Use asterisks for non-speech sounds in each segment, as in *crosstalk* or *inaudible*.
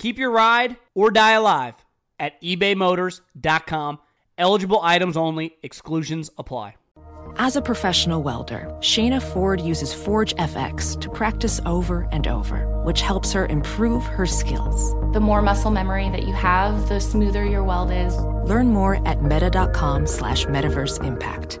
Keep your ride or die alive at ebaymotors.com. Eligible items only, exclusions apply. As a professional welder, Shayna Ford uses Forge FX to practice over and over, which helps her improve her skills. The more muscle memory that you have, the smoother your weld is. Learn more at meta.com slash metaverse impact.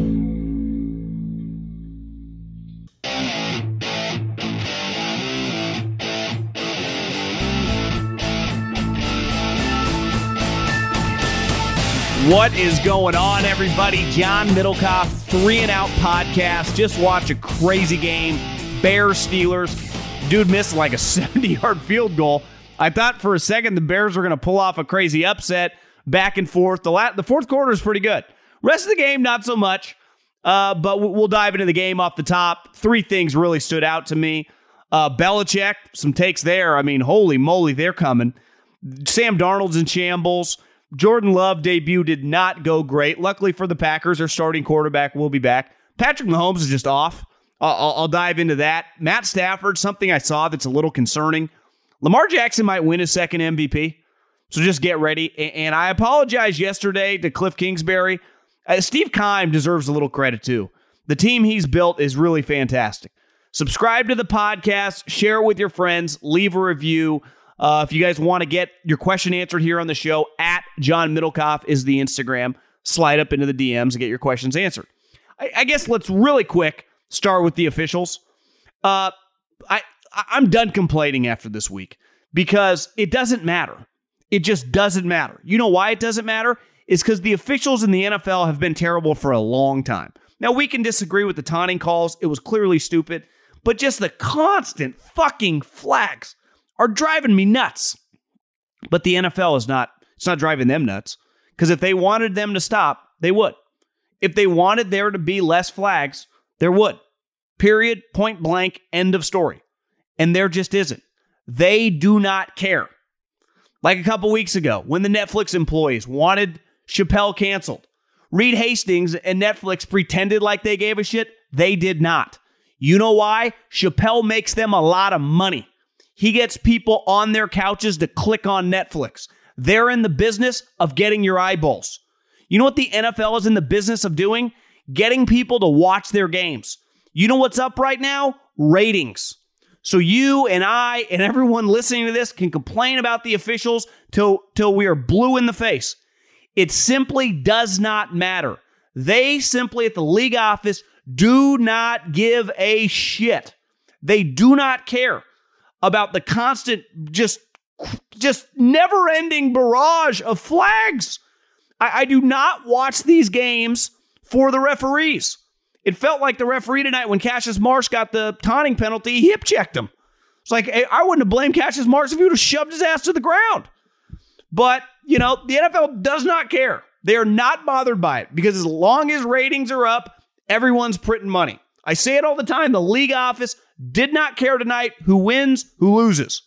What is going on, everybody? John Middlekauff, Three and Out Podcast. Just watch a crazy game. Bears, Steelers. Dude missed like a *laughs* 70 yard field goal. I thought for a second the Bears were going to pull off a crazy upset back and forth. The, la- the fourth quarter is pretty good. Rest of the game, not so much. Uh, but we'll dive into the game off the top. Three things really stood out to me. Uh, Belichick, some takes there. I mean, holy moly, they're coming. Sam Darnold's in shambles. Jordan Love debut did not go great. Luckily for the Packers, their starting quarterback will be back. Patrick Mahomes is just off. I'll, I'll, dive into that. Matt Stafford, something I saw that's a little concerning. Lamar Jackson might win his second MVP. So just get ready. And I apologize yesterday to Cliff Kingsbury. Uh, Steve Keim deserves a little credit too. The team he's built is really fantastic. Subscribe to the podcast, share it with your friends, leave a review. Uh, if you guys want to get your question answered here on the show, at John Middlekauff is the Instagram. Slide up into the DMs and get your questions answered. I, I guess let's really quick start with the officials. Uh, I I'm done complaining after this week because it doesn't matter. It just doesn't matter. You know why it doesn't matter? Is because the officials in the NFL have been terrible for a long time. Now we can disagree with the taunting calls; it was clearly stupid, but just the constant fucking flags are driving me nuts. But the NFL is not, it's not driving them nuts. Because if they wanted them to stop, they would. If they wanted there to be less flags, there would. Period, point blank, end of story. And there just isn't. They do not care. Like a couple weeks ago, when the Netflix employees wanted Chappelle canceled, Reed Hastings and Netflix pretended like they gave a shit. They did not. You know why? Chappelle makes them a lot of money. He gets people on their couches to click on Netflix. They're in the business of getting your eyeballs. You know what the NFL is in the business of doing? Getting people to watch their games. You know what's up right now? Ratings. So you and I and everyone listening to this can complain about the officials till till we are blue in the face. It simply does not matter. They simply at the league office do not give a shit. They do not care about the constant, just, just never ending barrage of flags. I, I do not watch these games for the referees. It felt like the referee tonight when Cassius Marsh got the taunting penalty, he hip checked him. It's like, I wouldn't have blamed Cassius Marsh if he would have shoved his ass to the ground. But, you know, the NFL does not care. They are not bothered by it because as long as ratings are up, everyone's printing money. I say it all the time. The league office did not care tonight who wins, who loses.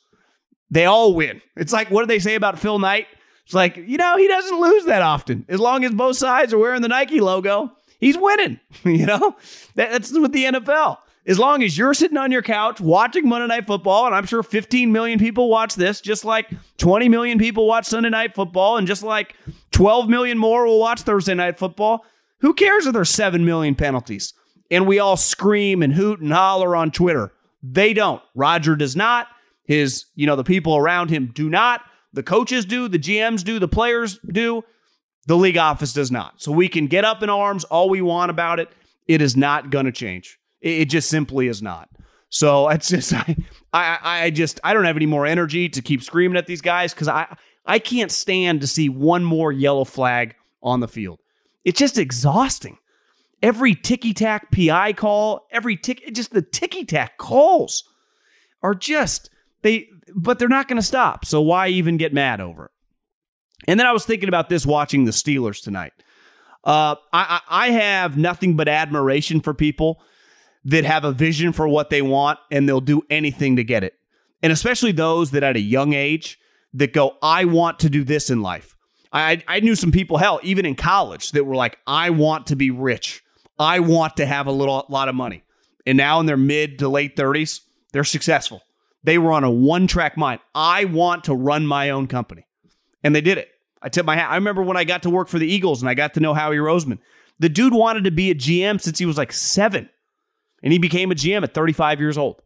They all win. It's like, what do they say about Phil Knight? It's like, you know, he doesn't lose that often. As long as both sides are wearing the Nike logo, he's winning. *laughs* you know, that's with the NFL. As long as you're sitting on your couch watching Monday Night Football, and I'm sure 15 million people watch this, just like 20 million people watch Sunday Night Football, and just like 12 million more will watch Thursday Night Football, who cares if there's 7 million penalties? And we all scream and hoot and holler on Twitter. They don't. Roger does not. His, you know, the people around him do not. The coaches do, the GMs do, the players do. The league office does not. So we can get up in arms all we want about it. It is not going to change. It just simply is not. So *laughs* it's just I, I I just I don't have any more energy to keep screaming at these guys because I I can't stand to see one more yellow flag on the field. It's just exhausting. Every ticky tack PI call, every tick, just the ticky tack calls are just they, but they're not going to stop. So why even get mad over it? And then I was thinking about this watching the Steelers tonight. Uh, I, I have nothing but admiration for people that have a vision for what they want and they'll do anything to get it. And especially those that at a young age that go, I want to do this in life. I, I knew some people, hell, even in college, that were like, I want to be rich. I want to have a little lot of money. And now in their mid to late 30s, they're successful. They were on a one track mind. I want to run my own company. And they did it. I tip my hat. I remember when I got to work for the Eagles and I got to know Howie Roseman. The dude wanted to be a GM since he was like seven and he became a GM at 35 years old.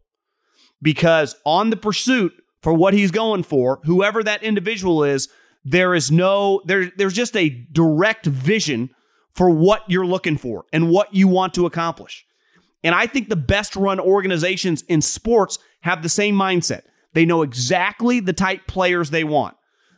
Because on the pursuit for what he's going for, whoever that individual is, there is no there there's just a direct vision for what you're looking for and what you want to accomplish. And I think the best run organizations in sports have the same mindset. They know exactly the type players they want.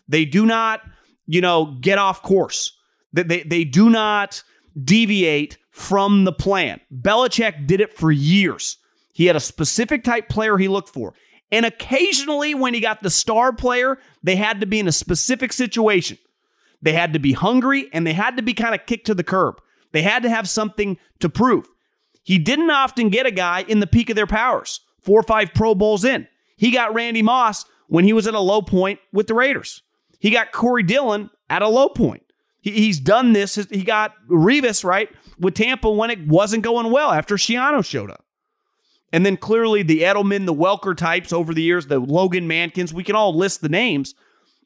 They do not, you know, get off course. They, they, they do not deviate from the plan. Belichick did it for years. He had a specific type player he looked for. And occasionally, when he got the star player, they had to be in a specific situation. They had to be hungry and they had to be kind of kicked to the curb. They had to have something to prove. He didn't often get a guy in the peak of their powers, four or five Pro Bowls in. He got Randy Moss when he was at a low point with the Raiders. He got Corey Dillon at a low point. He, he's done this. He got Revis, right, with Tampa when it wasn't going well after Schiano showed up. And then clearly the Edelman, the Welker types over the years, the Logan Mankins, we can all list the names.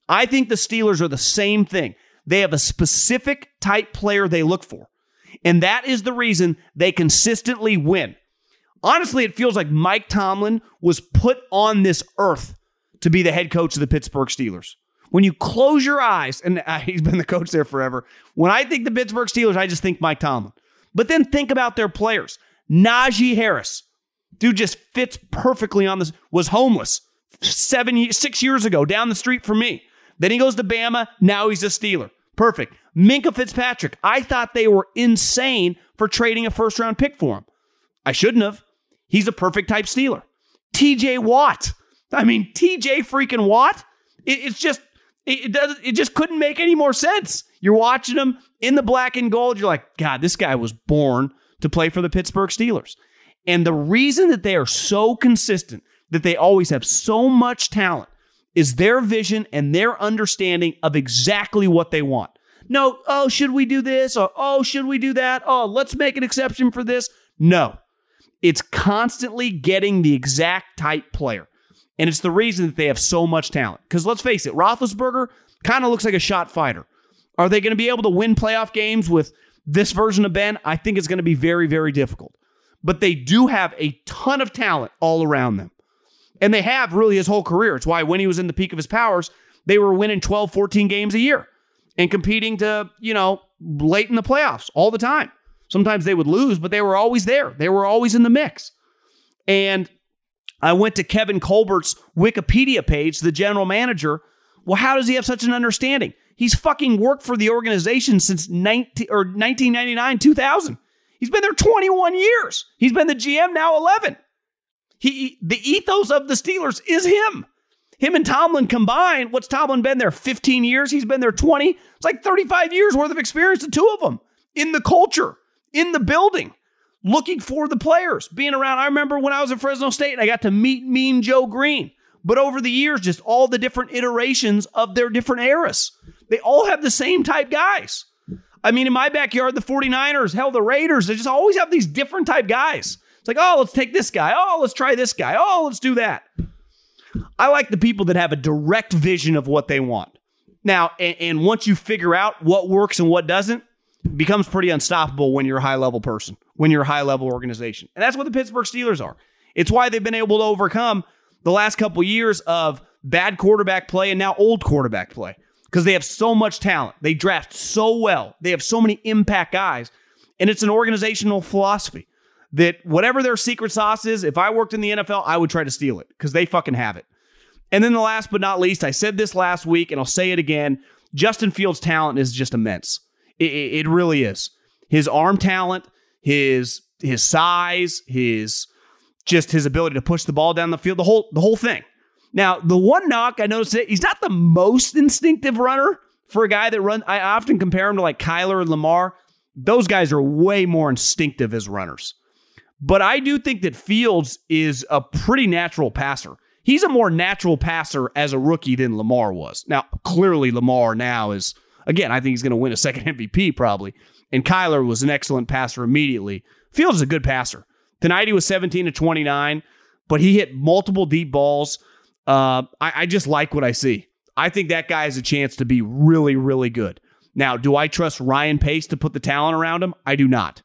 I think the Steelers are the same thing. They have a specific type player they look for. And that is the reason they consistently win. Honestly, it feels like Mike Tomlin was put on this earth to be the head coach of the Pittsburgh Steelers. When you close your eyes, and uh, *laughs* he's been the coach there forever. When I think the Pittsburgh Steelers, I just think Mike Tomlin. But then think about their players. Najee Harris, dude, just fits perfectly on this. Was homeless seven, six years ago down the street from me. Then he goes to Bama. Now he's a Steeler. Perfect. Minkah Fitzpatrick. I thought they were insane for trading a first round pick for him. I shouldn't have. He's a perfect type Steeler. TJ Watt. I mean, TJ freaking Watt. It, it's just it, it does it just couldn't make any more sense. You're watching him in the black and gold. You're like, God, this guy was born to play for the Pittsburgh Steelers. And the reason that they are so consistent, that they always have so much talent, is their vision and their understanding of exactly what they want. No, oh, should we do this? Or, oh, should we do that? Oh, let's make an exception for this. No, it's constantly getting the exact type player. And it's the reason that they have so much talent. Because let's face it, Roethlisberger kind of looks like a shot fighter. Are they going to be able to win playoff games with this version of Ben? I think it's going to be very, very difficult. But they do have a ton of talent all around them. And they have really his whole career. It's why when he was in the peak of his powers, they were winning 12, 14 games a year and competing to, you know, late in the playoffs all the time. Sometimes they would lose, but they were always there. They were always in the mix. And I went to Kevin Colbert's Wikipedia page, the general manager. Well, how does he have such an understanding? He's fucking worked for the organization since 19 or 1999, 2000. He's been there 21 years. He's been the GM now 11. He the ethos of the Steelers is him. Him and Tomlin combined, what's Tomlin been there 15 years? He's been there 20. It's like 35 years worth of experience, the two of them in the culture, in the building, looking for the players, being around. I remember when I was at Fresno State and I got to meet Mean Joe Greene but over the years, just all the different iterations of their different eras. They all have the same type guys. I mean, in my backyard, the 49ers, hell, the Raiders, they just always have these different type guys. It's like, oh, let's take this guy. Oh, let's try this guy. Oh, let's do that. I like the people that have a direct vision of what they want. Now, and, and once you figure out what works and what doesn't, becomes pretty unstoppable when you're a high level person, when you're a high level organization. And that's what the Pittsburgh Steelers are. It's why they've been able to overcome the last couple years of bad quarterback play and now old quarterback play because they have so much talent. They draft so well. They have so many impact guys. And it's an organizational philosophy that whatever their secret sauce is, if I worked in the NFL, I would try to steal it because they fucking have it. And then the last but not least, I said this last week and I'll say it again Justin Fields' talent is just immense. It, it, it really is. His arm talent, his his size, his just his ability to push the ball down the field, the whole the whole thing. Now, the one knock I noticed that he's not the most instinctive runner for a guy that run. I often compare him to like Kyler and Lamar. Those guys are way more instinctive as runners. But I do think that Fields is a pretty natural passer. He's a more natural passer as a rookie than Lamar was. Now, clearly, Lamar now is, again, I think he's going to win a second *laughs* MVP probably. And Kyler was an excellent passer immediately. Fields is a good passer. Tonight he was 17 to 29, but he hit multiple deep balls. Uh, I, I just like what I see. I think that guy has a chance to be really, really good. Now, do I trust Ryan Pace to put the talent around him? I do not.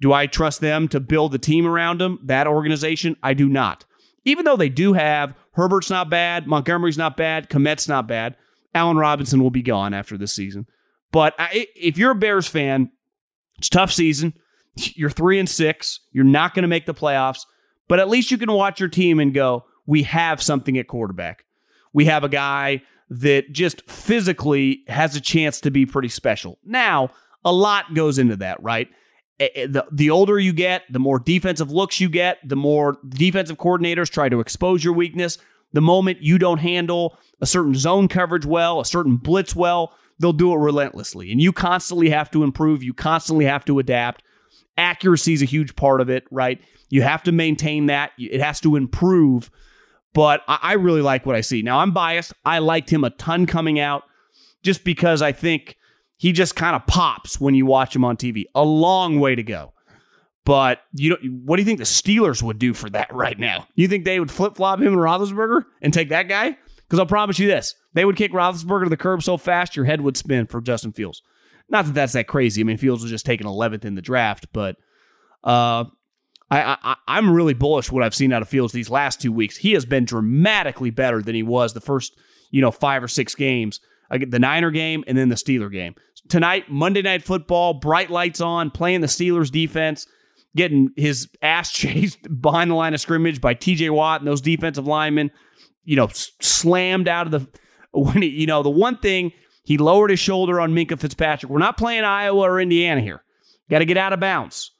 Do I trust them to build the team around him, that organization? I do not. Even though they do have Herbert's not bad, Montgomery's not bad, Kmet's not bad. Allen Robinson will be gone after this season. But I, if you're a Bears fan, it's tough season. You're three and six. You're not going to make the playoffs, but at least you can watch your team and go, we have something at quarterback. We have a guy that just physically has a chance to be pretty special. Now, a lot goes into that, right? The, the older you get, the more defensive looks you get, the more defensive coordinators try to expose your weakness. The moment you don't handle a certain zone coverage well, a certain blitz well, they'll do it relentlessly. And you constantly have to improve, you constantly have to adapt. Accuracy is a huge part of it, right? You have to maintain that, it has to improve but I, really like what I see. Now, I'm biased. I liked him a ton coming out just because I think he just kind of pops when you watch him on TV. A long way to go. But you know, what do you think the Steelers would do for that right now? You think they would flip flop him and Roethlisberger and take that guy? Because I'll promise you this: they would kick Roethlisberger to the curb so fast your head would spin for Justin Fields. Not that that's that crazy. I mean, Fields was just taken 11th in the draft, but uh, I, I am really bullish what I've seen out of Fields these last two weeks. He has been dramatically better than he was the first you know five or six games. The Niner game and then the Steeler game tonight. Monday Night Football, bright lights on, playing the Steelers defense, getting his ass *laughs* chased behind the line of scrimmage by T.J. Watt and those defensive linemen. You know, slammed out of the *laughs* when he, you know the one thing he lowered his shoulder on Minkah Fitzpatrick. We're not playing Iowa or Indiana here. Got to get out of bounds.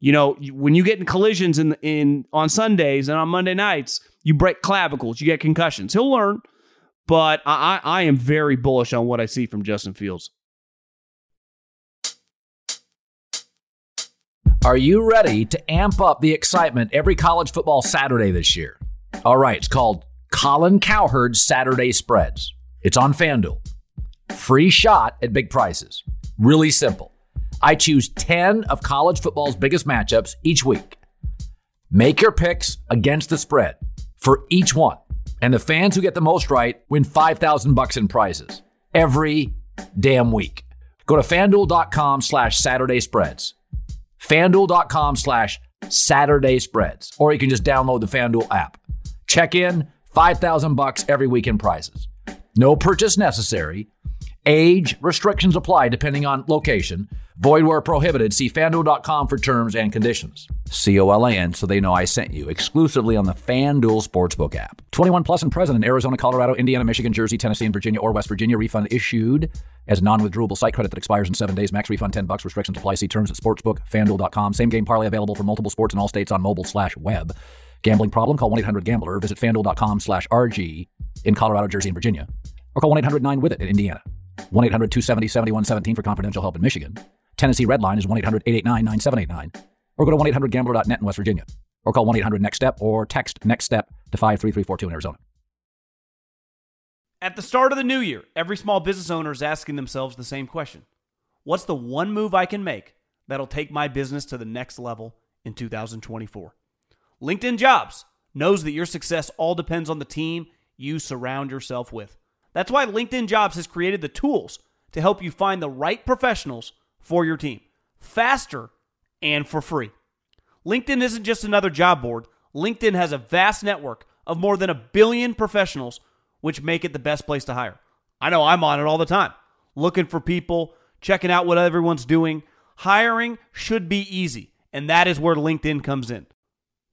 You know, when you get in collisions in in on Sundays and on Monday nights, you break clavicles, you get concussions. He'll learn, but I, I am very bullish on what I see from Justin Fields. Are you ready to amp up the excitement every college football Saturday this year? All right, it's called Colin Cowherd's Saturday Spreads. It's on FanDuel. Free shot at big prices. Really simple. I choose 10 of college football's biggest matchups each week. Make your picks against the spread for each one. And the fans who get the most right win 5000 bucks in prizes every damn week. Go to fanduel.com slash Saturday spreads. Fanduel.com slash Saturday spreads. Or you can just download the Fanduel app. Check in 5000 bucks every week in prizes. No purchase necessary. Age restrictions apply depending on location. Void where prohibited. See fanduel.com for terms and conditions. C O L A N, so they know I sent you. Exclusively on the FanDuel Sportsbook app. 21 plus and present in Arizona, Colorado, Indiana, Michigan, Jersey, Tennessee, and Virginia or West Virginia. Refund issued as non withdrawable site credit that expires in seven days. Max refund 10 bucks. Restrictions apply. See terms at sportsbook.fanduel.com. Same game parlay available for multiple sports in all states on mobile slash web. Gambling problem? Call 1-800-GAMBLER. Visit fanduel.com slash RG in Colorado, Jersey, and Virginia. Or call 1-800-9-WITH-IT in Indiana. 1-800-270-7117 for confidential help in Michigan. Tennessee Red Line is 1 800 889 9789. Or go to 1 800 gambler.net in West Virginia. Or call 1 800 NEXT STEP or text NEXT STEP to 53342 in Arizona. At the start of the new year, every small business owner is asking themselves the same question What's the one move I can make that'll take my business to the next level in 2024? LinkedIn Jobs knows that your success all depends on the team you surround yourself with. That's why LinkedIn Jobs has created the tools to help you find the right professionals for your team faster and for free. LinkedIn isn't just another job board, LinkedIn has a vast network of more than a billion professionals, which make it the best place to hire. I know I'm on it all the time, looking for people, checking out what everyone's doing. Hiring should be easy, and that is where LinkedIn comes in.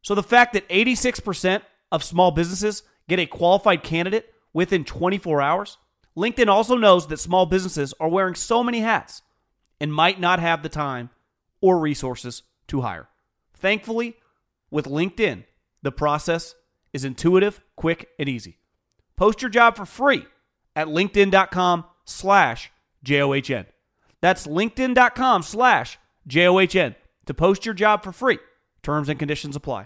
So the fact that 86% of small businesses get a qualified candidate within 24 hours, LinkedIn also knows that small businesses are wearing so many hats and might not have the time or resources to hire. Thankfully, with LinkedIn, the process is intuitive, quick, and easy. Post your job for free at linkedin.com slash J-O-H-N. That's linkedin.com slash J-O-H-N to post your job for free. Terms and conditions apply.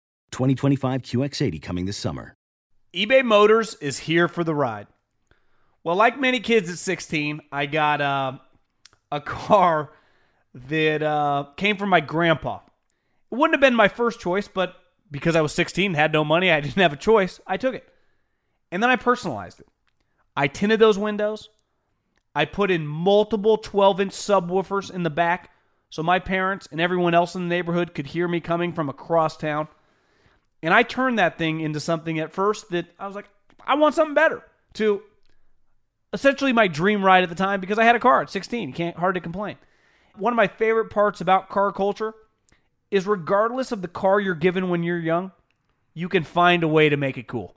2025 QX80 coming this summer. eBay Motors is here for the ride. Well, like many kids at 16, I got uh, a car that uh, came from my grandpa. It wouldn't have been my first choice, but because I was 16, had no money, I didn't have a choice, I took it. And then I personalized it. I tinted those windows. I put in multiple 12 inch subwoofers in the back so my parents and everyone else in the neighborhood could hear me coming from across town. And I turned that thing into something at first that I was like, I want something better. To essentially my dream ride at the time because I had a car at 16. Can't hard to complain. One of my favorite parts about car culture is regardless of the car you're given when you're young, you can find a way to make it cool.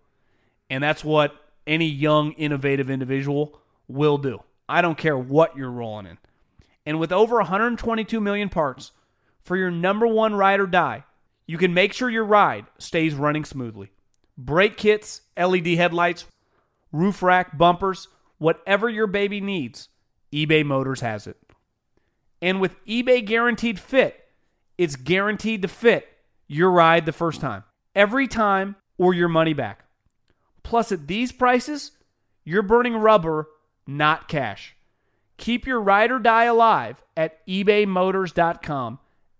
And that's what any young, innovative individual will do. I don't care what you're rolling in. And with over 122 million parts for your number one ride or die, you can make sure your ride stays running smoothly. Brake kits, LED headlights, roof rack, bumpers, whatever your baby needs, eBay Motors has it. And with eBay Guaranteed Fit, it's guaranteed to fit your ride the first time, every time, or your money back. Plus, at these prices, you're burning rubber, not cash. Keep your ride or die alive at ebaymotors.com.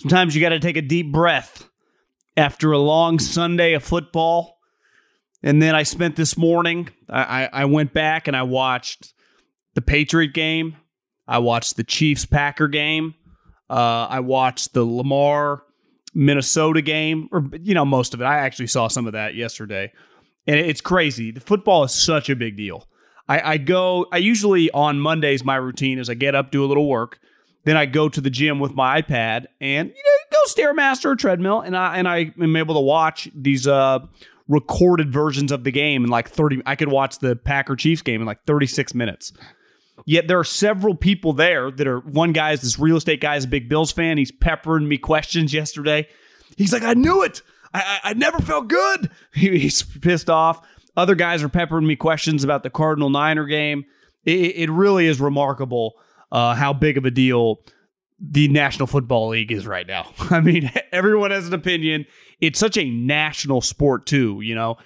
Sometimes you got to take a deep breath after a long Sunday of football. And then I spent this morning, I, I, went back and I watched the Patriot game. I watched the Chiefs Packer game. Uh, I watched the Lamar Minnesota game, or, you know, most of it. I actually saw some of that yesterday. and it's crazy. The football is such a big deal. I, I go. I usually on Mondays my routine is I get up, do a little work, then I go to the gym with my iPad and you know, go stairmaster or treadmill, and I and I am able to watch these uh, recorded versions of the game in like thirty. I could watch the Packer Chiefs game in like thirty six minutes. Yet there are several people there that are one guy is this real estate guy is a big Bills fan. He's peppering me questions yesterday. He's like, I knew it. I, I, I never felt good. *laughs* He, he's pissed off. Other guys are peppering me questions about the Cardinal Niner game. It, it really is remarkable uh, how big of a deal the National Football League is right now. *laughs* I mean, *laughs* everyone has an opinion. It's such a national sport too. You know,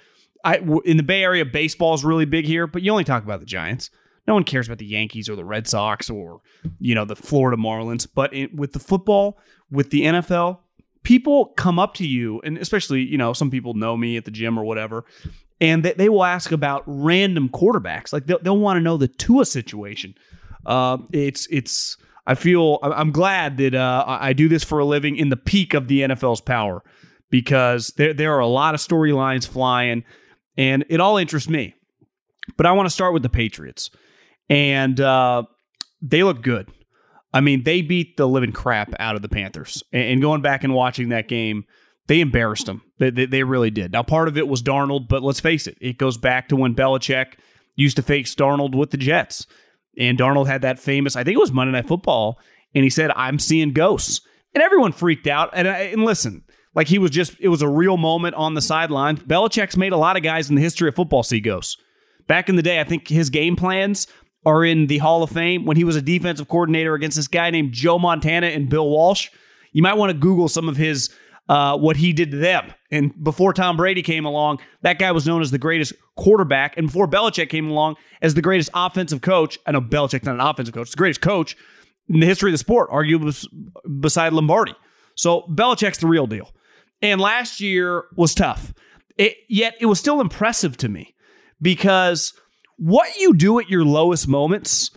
I in the Bay Area, baseball is really big here, but you only talk about the Giants. No one cares about the Yankees or the Red Sox or you know the Florida Marlins. But it, with the football, with the NFL, people come up to you, and especially you know some people know me at the gym or whatever, and they, they will ask about random quarterbacks. Like they'll, they'll want to know the Tua situation. Uh, it's it's. I feel I'm glad that uh, I do this for a living in the peak of the NFL's power because there there are a lot of storylines flying, and it all interests me. But I want to start with the Patriots, and uh, they look good. I mean, they beat the living crap out of the Panthers. And going back and watching that game, they embarrassed them. They, they, they, really did. Now, part of it was Darnold, but let's face it, it goes back to when Belichick used to face Darnold with the Jets. And Darnold had that famous, I think it was Monday Night Football, and he said, I'm seeing ghosts. And everyone freaked out. And, uh, and listen, like he was just, it was a real moment on the sideline. Belichick's made a lot of guys in the history of football see ghosts. Back in the day, I think his game plans are in the Hall of Fame when he was a defensive coordinator against this guy named Joe Montana and Bill Walsh. You might want to Google some of his uh, what he did to them. And before Tom Brady came along, that guy was known as the greatest quarterback. And before Belichick came along as the greatest offensive coach, I know Belichick's not an offensive coach, the greatest coach in the history of the sport, arguably beside Lombardi. So Belichick's the real deal. And last year was tough. It, yet it was still impressive to me because what you do at your lowest moments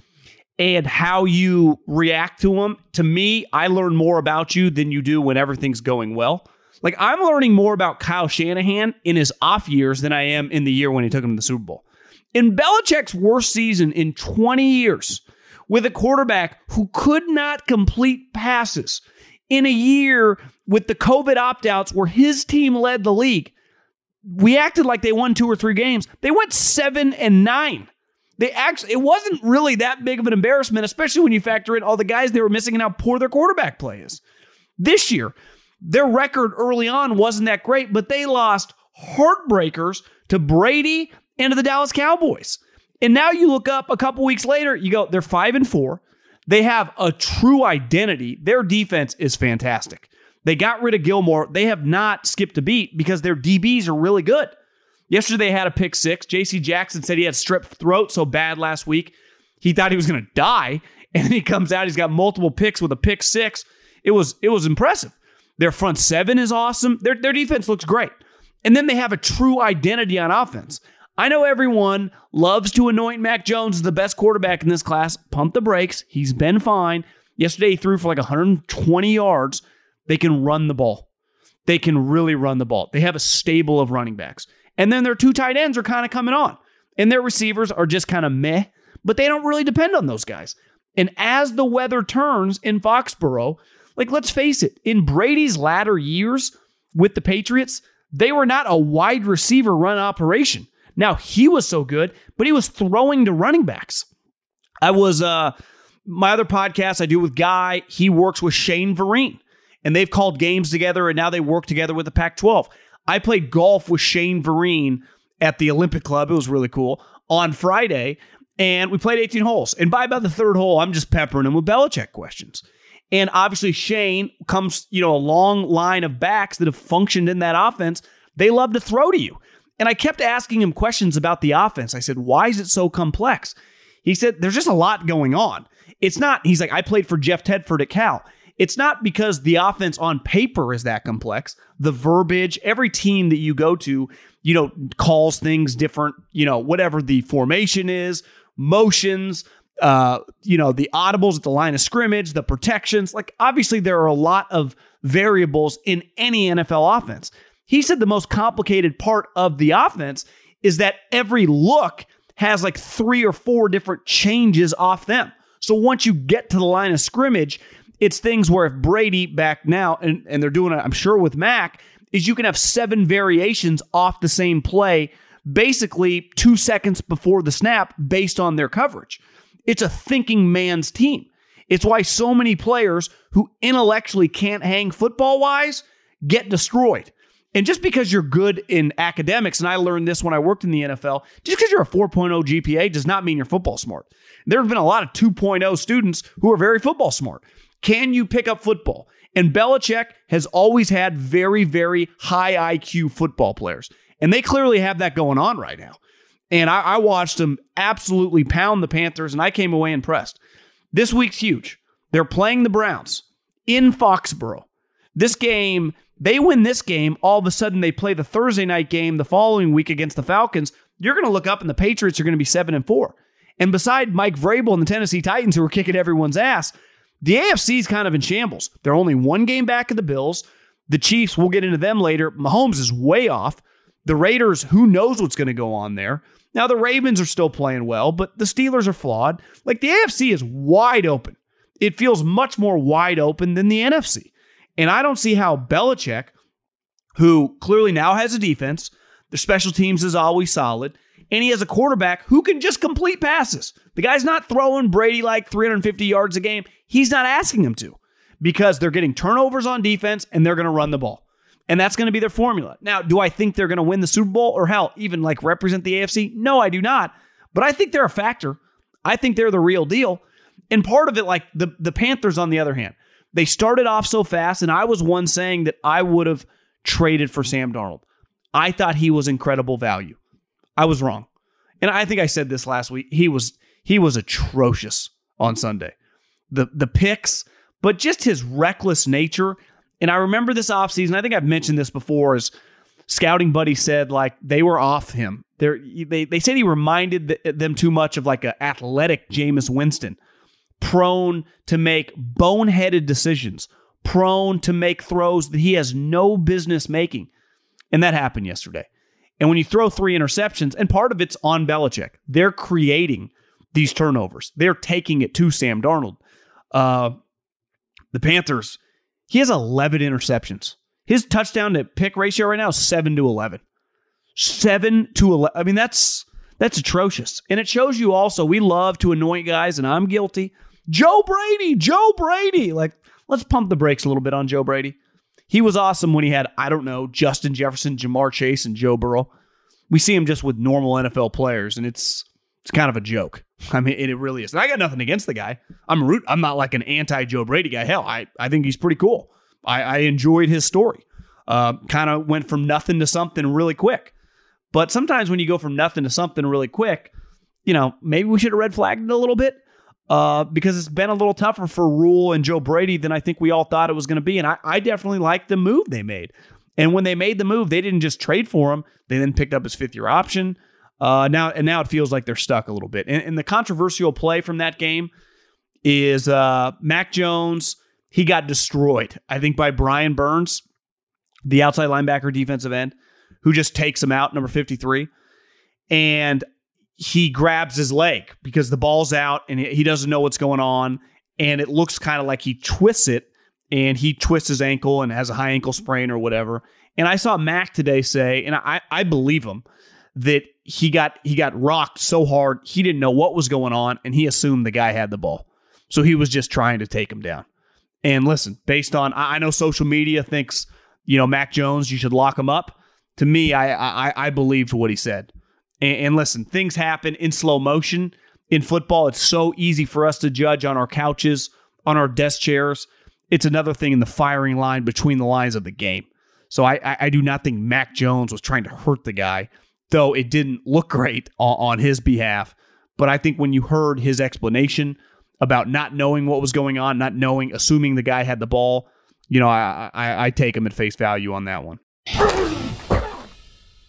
and how you react to them, to me, I learn more about you than you do when everything's going well. Like I'm learning more about Kyle Shanahan in his off years than I am in the year when he took him to the Super Bowl. In Belichick's worst season in 20 years, with a quarterback who could not complete passes in a year with the COVID opt outs where his team led the league, we acted like they won two or three games. They went seven and nine. They actually, it wasn't really that big of an embarrassment, especially when you factor in all the guys they were missing and how poor their quarterback play is. This year, their record early on wasn't that great, but they lost heartbreakers to Brady and to the Dallas Cowboys. And now you look up a couple weeks later, you go, they're five and four. They have a true identity. Their defense is fantastic. They got rid of Gilmore. They have not skipped a beat because their DBs are really good. Yesterday they had a pick six. JC Jackson said he had strep throat so bad last week. He thought he was going to die. *laughs* And he comes out, he's got multiple picks with a pick six. It was it was impressive. Their front seven is awesome. Their, their defense looks great. And then they have a true identity on offense. I know everyone loves to anoint Mac Jones as the best quarterback in this class. Pump the brakes. He's been fine. Yesterday he threw for like 120 yards. They can run the ball. They can really run the ball. They have a stable of running backs. And then their two tight ends are kind of coming on. And their receivers are just kind of meh, but they don't really depend on those guys. And as the weather turns in Foxborough, like let's face it, in Brady's latter years with the Patriots, they were not a wide receiver run operation. Now he was so good, but he was throwing to running backs. I was uh my other podcast I do with Guy, he works with Shane Vereen, and they've called games together and now they work together with the Pac-12. I played golf with Shane Vereen at the Olympic Club. It was really cool on Friday. And we played 18 holes. And by about the third hole, I'm just peppering him with Belichick questions. And obviously, Shane comes, you know, a long line of backs that have functioned in that offense. They love to throw to you. And I kept asking him questions about the offense. I said, why is it so complex? He said, there's just a lot going on. It's not, he's like, I played for Jeff Tedford at Cal. It's not because the offense on paper is that complex. The verbiage, every team that you go to, you know, calls things different, you know, whatever the formation is, motions, uh, you know, the audibles at the line of scrimmage, the protections. Like, obviously, there are a lot of variables in any NFL offense. He said the most complicated part of the offense is that every look has like three or four different changes off them. So once you get to the line of scrimmage, it's things where if Brady back now, and, and they're doing it, I'm sure with Mac, is you can have seven variations off the same play, basically two seconds before the snap based on their coverage. It's a thinking man's team. It's why so many players who intellectually can't hang football wise get destroyed. And just because you're good in academics, and I learned this when I worked in the NFL, just because you're a 4.0 GPA does not mean you're football smart. There have been a lot of 2.0 students who are very football smart. Can you pick up football? And Belichick has always had very, very high IQ football players. And they clearly have that going on right now. And I, I watched them absolutely pound the Panthers, and I came away impressed. This week's huge. They're playing the Browns in Foxborough. This game, they win this game. All of a sudden, they play the Thursday night game the following week against the Falcons. You're going to look up, and the Patriots are going to be seven and four. And beside Mike Vrabel and the Tennessee Titans, who are kicking everyone's ass, the AFC is kind of in shambles. They're only one game back of the Bills. The Chiefs, we'll get into them later. Mahomes is way off. The Raiders, who knows what's going to go on there? Now, the Ravens are still playing well, but the Steelers are flawed. Like the AFC is wide open. It feels much more wide open than the NFC. And I don't see how Belichick, who clearly now has a defense, their special teams is always solid, and he has a quarterback who can just complete passes. The guy's not throwing Brady like 350 yards a game. He's not asking them to because they're getting turnovers on defense and they're going to run the ball. And that's going to be their formula. Now, do I think they're going to win the Super Bowl or hell, even like represent the AFC? No, I do not. But I think they're a factor. I think they're the real deal. And part of it, like the, the Panthers, on the other hand, they started off so fast, and I was one saying that I would have traded for Sam Darnold. I thought he was incredible value. I was wrong. And I think I said this last week. He was he was atrocious on Sunday. The the picks, but just his reckless nature. And I remember this offseason, I think I've mentioned this before, is scouting buddy said like they were off him. They're, they they said he reminded them too much of like an athletic Jameis Winston, prone to make boneheaded decisions, prone to make throws that he has no business making. And that happened yesterday. And when you throw three interceptions, and part of it's on Belichick, they're creating these turnovers. They're taking it to Sam Darnold. Uh, the Panthers, he has 11 interceptions. His touchdown to pick ratio right now is 7 to 11. 7 to 11. I mean, that's that's atrocious. And it shows you also we love to anoint guys, and I'm guilty. Joe Brady, Joe Brady. Like, let's pump the brakes a little bit on Joe Brady. He was awesome when he had, I don't know, Justin Jefferson, Ja'Marr Chase, and Joe Burrow. We see him just with normal NFL players, and it's it's kind of a joke. *laughs* I mean, it, really is. And I got nothing against the guy. I'm root. I'm not like an anti Joe Brady guy. Hell, I I think he's pretty cool. I, I enjoyed his story. Uh, kind of went from nothing to something really quick. But sometimes when you go from nothing to something really quick, you know, maybe we should have red flagged it a little bit uh, because it's been a little tougher for Rhule and Joe Brady than I think we all thought it was going to be. And I, I definitely like the move they made. And when they made the move, they didn't just trade for him; they then picked up his fifth year option. Uh, now and now it feels like they're stuck a little bit. And, and the controversial play from that game is uh, Mac Jones. He got destroyed, I think, by Brian Burns, the outside linebacker, defensive end, who just takes him out, number fifty three, and he grabs his leg because the ball's out and he doesn't know what's going on. And it looks kind of like he twists it and he twists his ankle and has a high ankle sprain or whatever. And I saw Mac today say, and I, I believe him, that he got he got rocked so hard he didn't know what was going on and he assumed the guy had the ball. So he was just trying to take him down. And listen, based on I know social media thinks, you know, Mac Jones, you should lock him up. To me, I I, I believed what he said. And, and listen, things happen in slow motion. In football, it's so easy for us to judge on our couches, on our desk chairs. It's another thing in the firing line between the lines of the game. So I, I, I do not think Mac Jones was trying to hurt the guy, though it didn't look great on, on his behalf. But I think when you heard his explanation about not knowing what was going on, not knowing, assuming the guy had the ball, you know, I, I, I take him at face value on that one.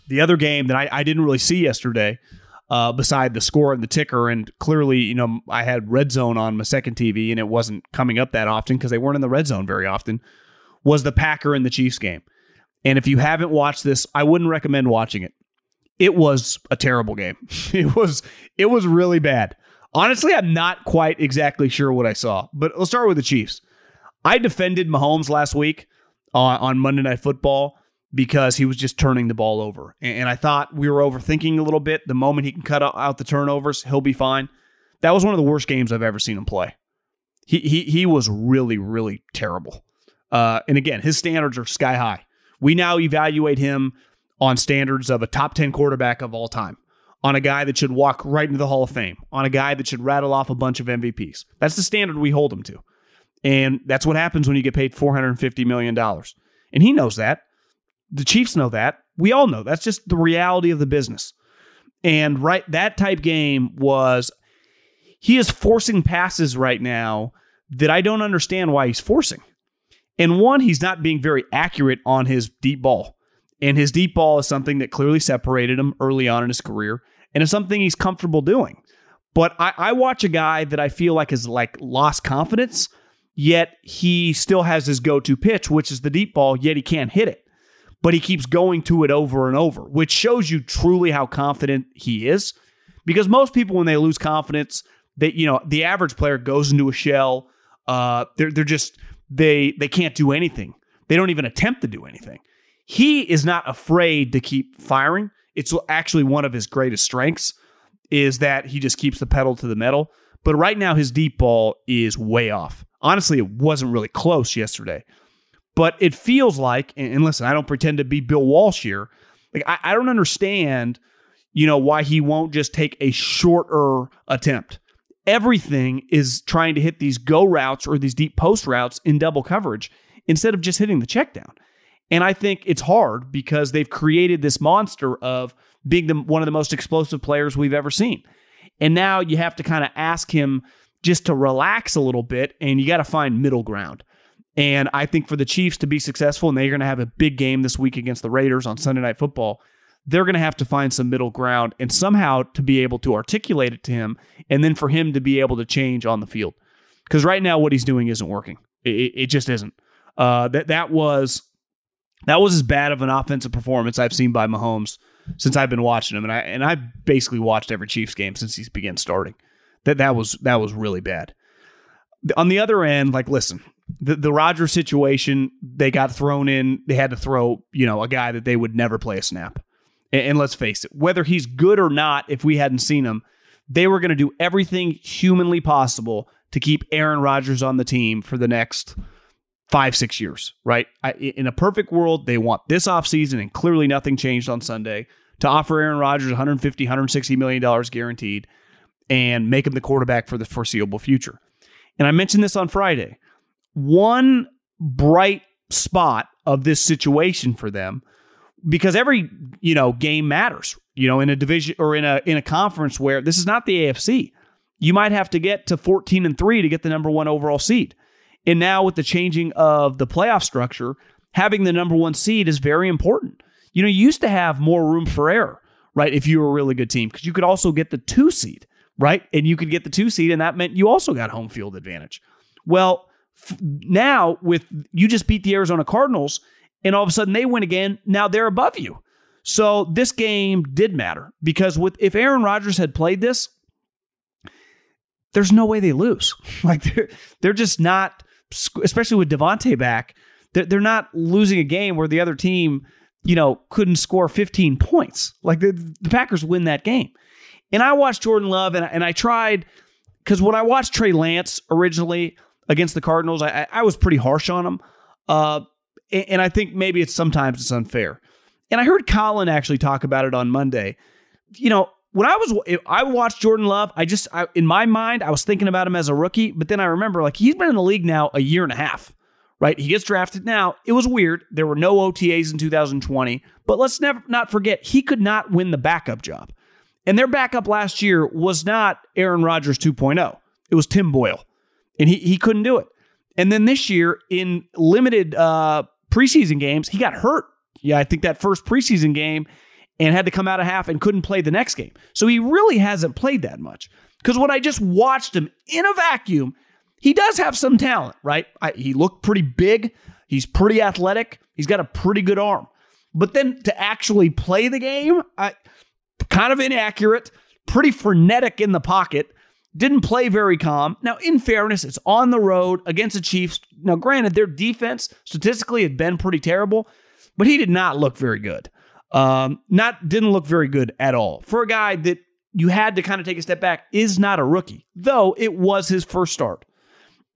The other game that I, I didn't really see yesterday, uh, beside the score and the ticker, and clearly, you know, I had red zone on my second TV, and it wasn't coming up that often because they weren't in the red zone very often. Was the Packer and the Chiefs game? And if you haven't watched this, I wouldn't recommend watching it. It was a terrible game. *laughs* It was it was really bad. Honestly, I'm not quite exactly sure what I saw, but let's start with the Chiefs. I defended Mahomes last week on, on Monday Night Football because he was just turning the ball over. And, and I thought we were overthinking a little bit. The moment he can cut out the turnovers, he'll be fine. That was one of the worst games I've ever seen him play. He he he was really really terrible. Uh, and again, his standards are sky high. We now evaluate him on standards of a top 10 quarterback of all time, on a guy that should walk right into the Hall of Fame, on a guy that should rattle off a bunch of MVPs. That's the standard we hold him to. And that's what happens when you get paid $450 million. And he knows that. The Chiefs know that. We all know that's just the reality of the business. And right, that type game was he is forcing passes right now that I don't understand why he's forcing. And one, he's not being very accurate on his deep ball. And his deep ball is something that clearly separated him early on in his career, and it's something he's comfortable doing. But I, I watch a guy that I feel like has like lost confidence, yet he still has his go-to pitch, which is the deep ball, yet he can't hit it. But he keeps going to it over and over, which shows you truly how confident he is. Because most people, when they lose confidence, they you know the average player goes into a shell. Uh, they're they're just they they can't do anything. They don't even attempt to do anything. He is not afraid to keep firing. It's actually one of his greatest strengths is that he just keeps the pedal to the metal. But right now his deep ball is way off. Honestly, it wasn't really close yesterday. But it feels like, and listen, I don't pretend to be Bill Walsh here. Like I, I don't understand, you know, why he won't just take a shorter attempt. Everything is trying to hit these go routes or these deep post routes in double coverage instead of just hitting the check down. And I think it's hard because they've created this monster of being the, one of the most explosive players we've ever seen. And now you have to kind of ask him just to relax a little bit, and you got to find middle ground. And I think for the Chiefs to be successful, and they're going to have a big game this week against the Raiders on Sunday Night Football, they're going to have to find some middle ground and somehow to be able to articulate it to him, and then for him to be able to change on the field. Because right now, what he's doing isn't working. It, it just isn't. Uh, that that was that was as bad of an offensive performance I've seen by Mahomes since I've been watching him, and I and I basically watched every Chiefs game since he's began starting. That that was that was really bad. On the other end, like listen, the the Rodgers situation, they got thrown in. They had to throw you know a guy that they would never play a snap. And, and let's face it, whether he's good or not, if we hadn't seen him, they were going to do everything humanly possible to keep Aaron Rodgers on the team for the next five, six years, right? I, in a perfect world, they want this offseason, and clearly nothing changed on Sunday, to offer Aaron Rodgers $150, 160 million dollars guaranteed and make him the quarterback for the foreseeable future. And I mentioned this on Friday. One bright spot of this situation for them because every, you know, game matters. You know, in a division or in a in a conference where this is not the AFC. You might have to get to 14 and 3 to get the number 1 overall seed. And now with the changing of the playoff structure, having the number one seed is very important. You know, you used to have more room for error, right? If you were a really good team, because you could also get the two seed, right? And you could get the two seed, and that meant you also got home field advantage. Well, f- now with you just beat the Arizona Cardinals, and all of a sudden they win again. Now they're above you. So this game did matter because with if Aaron Rodgers had played this, there's no way they lose. *laughs* Like they're they're just not especially with Davante back, they're not losing a game where the other team, you know, couldn't score 15 points. Like the, the Packers win that game. And I watched Jordan Love and, and I tried, because when I watched Trey Lance originally against the Cardinals, I, I was pretty harsh on him. Uh, and I think maybe it's sometimes it's unfair. And I heard Colin actually talk about it on Monday. You know, when I was I watched Jordan Love, I just I, in my mind I was thinking about him as a rookie, but then I remember like he's been in the league now a year and a half. Right? He gets drafted now. It was weird. There were no OTAs in 2020, but let's never not forget he could not win the backup job. And their backup last year was not Aaron Rodgers 2.0. It was Tim Boyle. And he he couldn't do it. And then this year in limited uh preseason games, he got hurt. Yeah, I think that first preseason game and had to come out of half and couldn't play the next game. So he really hasn't played that much. Because when I just watched him in a vacuum, he does have some talent, right? I, he looked pretty big. He's pretty athletic. He's got a pretty good arm. But then to actually play the game, I, kind of inaccurate, pretty frenetic in the pocket, didn't play very calm. Now, in fairness, it's on the road against the Chiefs. Now, granted, their defense statistically had been pretty terrible, but he did not look very good. Um, not didn't look very good at all for a guy that you had to kind of take a step back. Is not a rookie, though it was his first start.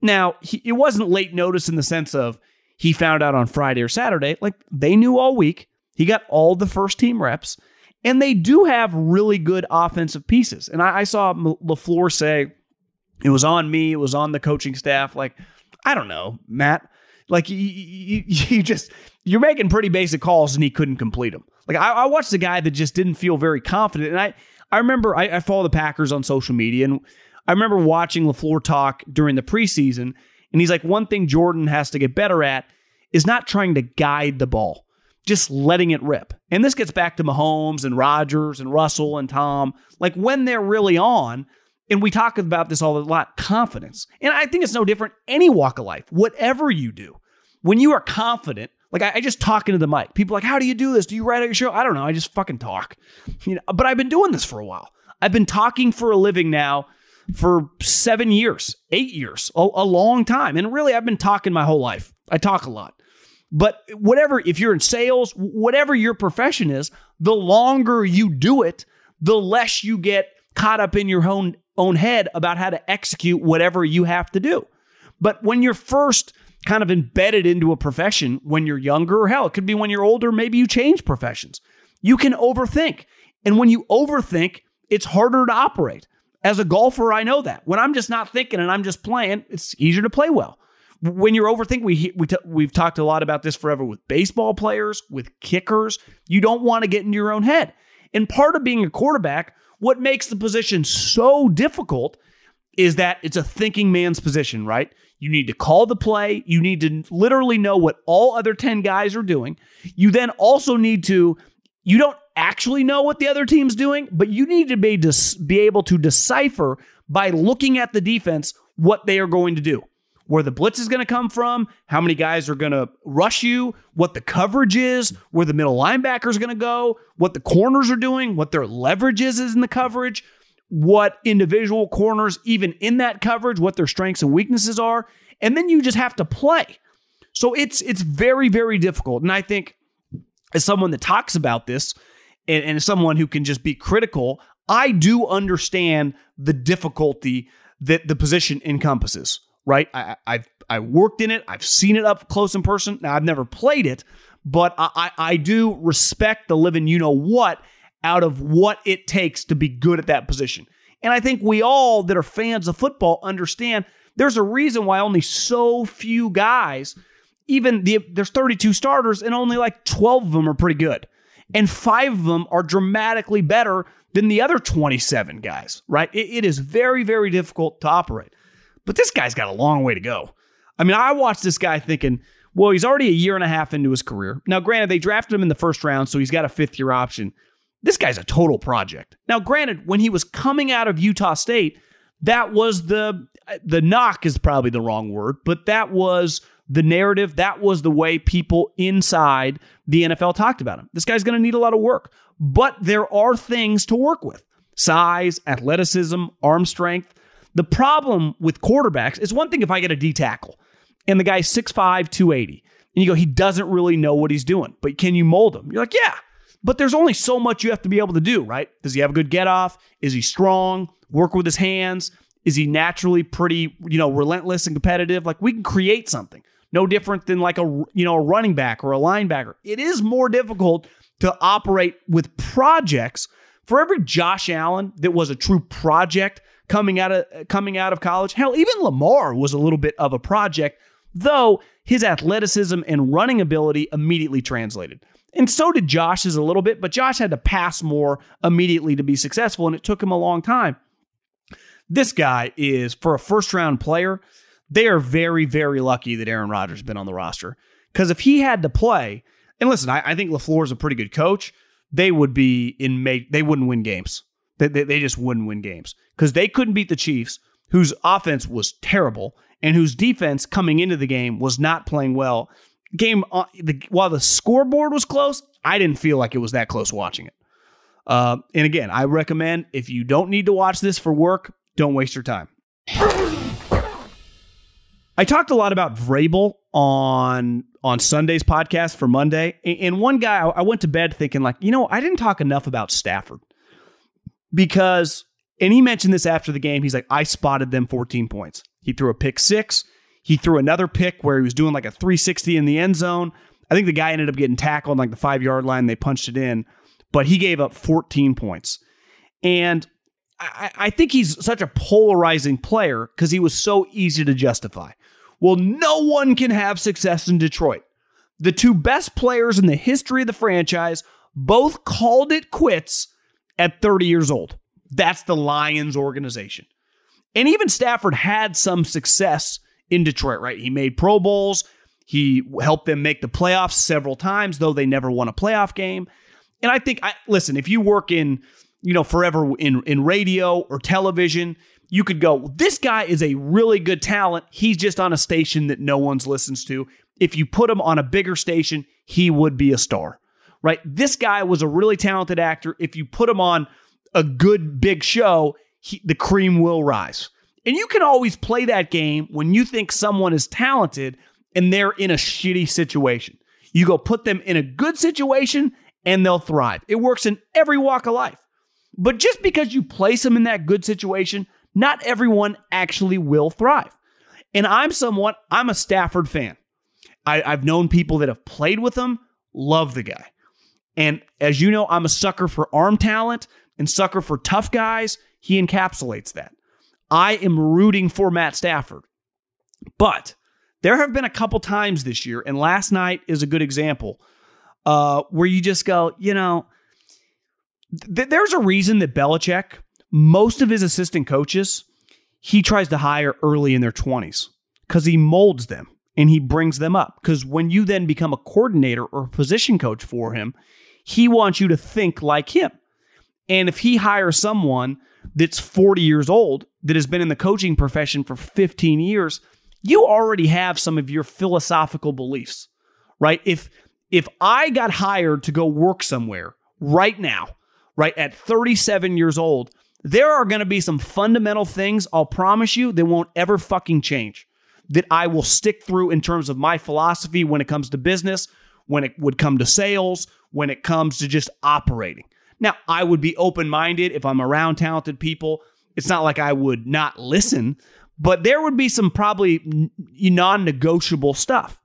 Now, he, it wasn't late notice in the sense of he found out on Friday or Saturday. Like they knew all week. He got all the first team reps, and they do have really good offensive pieces. And I, I saw LaFleur say it was on me, it was on the coaching staff. Like, I don't know, Matt. Like you, you, *laughs* you just you're making pretty basic calls, and he couldn't complete them. Like I, I watched a guy that just didn't feel very confident, and I I remember I, I follow the Packers on social media, and I remember watching LaFleur talk during the preseason, and he's like, one thing Jordan has to get better at is not trying to guide the ball, just letting it rip. And this gets back to Mahomes and Rodgers and Russell and Tom. Like when they're really on, and we talk about this all a lot, confidence. And I think it's no different any walk of life, whatever you do. When you are confident, like I, I just talk into the mic. People like, how do you do this? Do you write out your show? I don't know. I just fucking talk. You know, but I've been doing this for a while. I've been talking for a living now for seven years, eight years, a, a long time. And really, I've been talking my whole life. I talk a lot. But whatever, if you're in sales, whatever your profession is, the longer you do it, the less you get caught up in your own own head about how to execute whatever you have to do. But when you're first kind of embedded into a profession when you're younger, or hell, it could be when you're older, maybe you change professions. You can overthink. And when you overthink, it's harder to operate. As a golfer, I know that. When I'm just not thinking and I'm just playing, it's easier to play well. When you're overthinking, we, we t- we've talked a lot about this forever with baseball players, with kickers. You don't want to get into your own head. And part of being a quarterback, what makes the position so difficult is that it's a thinking man's position, right? You need to call the play. You need to literally know what all other 10 guys are doing. You then also need to, you don't actually know what the other team's doing, but you need to be, be able to decipher by looking at the defense what they are going to do. Where the blitz is going to come from, how many guys are going to rush you, what the coverage is, where the middle linebacker is going to go, what the corners are doing, what their leverage is, in the coverage what individual corners, even in that coverage, what their strengths and weaknesses are, and then you just have to play. So it's it's very very difficult, and I think as someone that talks about this, and, and someone who can just be critical, I do understand the difficulty that the position encompasses. Right, I, I've I worked in it, I've seen it up close in person. Now I've never played it, but I, I, I do respect the living you know what out of what it takes to be good at that position. And I think we all that are fans of football understand there's a reason why only so few guys, even the, there's 32 starters and only like 12 of them are pretty good. And five of them are dramatically better than the other 27 guys, right? it, it is very, very difficult to operate. But this guy's got a long way to go. I mean, I watched this guy thinking, well, he's already a year and a half into his career. Now, granted, they drafted him in the first round, so he's got a fifth year option. This guy's a total project. Now, granted, when he was coming out of Utah State, that was the the knock is probably the wrong word, but that was the narrative. That was the way people inside the NFL talked about him. This guy's going to need a lot of work, but there are things to work with size, athleticism, arm strength. The problem with quarterbacks is one thing if I get a D tackle and the guy's 6'5, 280, and you go, he doesn't really know what he's doing, but can you mold him? You're like, yeah, but there's only so much you have to be able to do, right? Does he have a good get off? Is he strong? Work with his hands? Is he naturally pretty, you know, relentless and competitive? Like we can create something. No different than like a, you know, a running back or a linebacker. It is more difficult to operate with projects. For every Josh Allen that was a true project coming out of coming out of college, hell, even Lamar was a little bit of a project, though his athleticism and running ability immediately translated. And so did Josh's a little bit, but Josh had to pass more immediately to be successful, and it took him a long time. This guy is, for a first round player, they are very, very lucky that Aaron Rodgers has been on the roster. Because if he had to play, and listen, I, I think LaFleur is a pretty good coach, they would be in May, they wouldn't win games. They, they, they just wouldn't win games because they couldn't beat the Chiefs, whose offense was terrible and whose defense coming into the game was not playing well game uh, the, while the scoreboard was close, I didn't feel like it was that close watching it. Uh, and again, I recommend if you don't need to watch this for work, don't waste your time. I talked a lot about Vrabel on on Sunday's podcast for Monday, and one guy I went to bed thinking like, you know, I didn't talk enough about Stafford because, and he mentioned this after the game. He's like, I spotted them 14 points. He threw a pick six. He threw another pick where he was doing like a 360 in the end zone. I think the guy ended up getting tackled like the five yard line. They punched it in, but he gave up 14 points. And I, I think he's such a polarizing player because he was so easy to justify. Well, no one can have success in Detroit. The two best players in the history of the franchise both called it quits at 30 years old. That's the Lions organization. And even Stafford had some success in Detroit, right? He made Pro Bowls. He helped them make the playoffs several times, though they never won a playoff game. And I think, I, listen, if you work in, you know, forever in, in radio or television, you could go, this guy is a really good talent. He's just on a station that no one's listens to. If you put him on a bigger station, he would be a star, right? This guy was a really talented actor. If you put him on a good big show, he, the cream will rise. And you can always play that game when you think someone is talented and they're in a shitty situation. You go put them in a good situation and they'll thrive. It works in every walk of life. But just because you place them in that good situation not everyone actually will thrive. And I'm somewhat, I'm a Stafford fan. I, I've known people that have played with him, love the guy. And as you know, I'm a sucker for arm talent and sucker for tough guys. He encapsulates that. I am rooting for Matt Stafford. But there have been a couple times this year, and last night is a good example, uh, where you just go, you know, th- there's a reason that Belichick most of his assistant coaches, he tries to hire early in their 20s because he molds them and he brings them up. Because when you then become a coordinator or a position coach for him, he wants you to think like him. And if he hires someone that's 40 years old that has been in the coaching profession for 15 years, you already have some of your philosophical beliefs, right? If if I got hired to go work somewhere right now, right at 37 years old, there are going to be some fundamental things, I'll promise you, that won't ever fucking change. That I will stick through in terms of my philosophy when it comes to business, when it would come to sales, when it comes to just operating. Now, I would be open minded if I'm around talented people. It's not like I would not listen, but there would be some probably non negotiable stuff.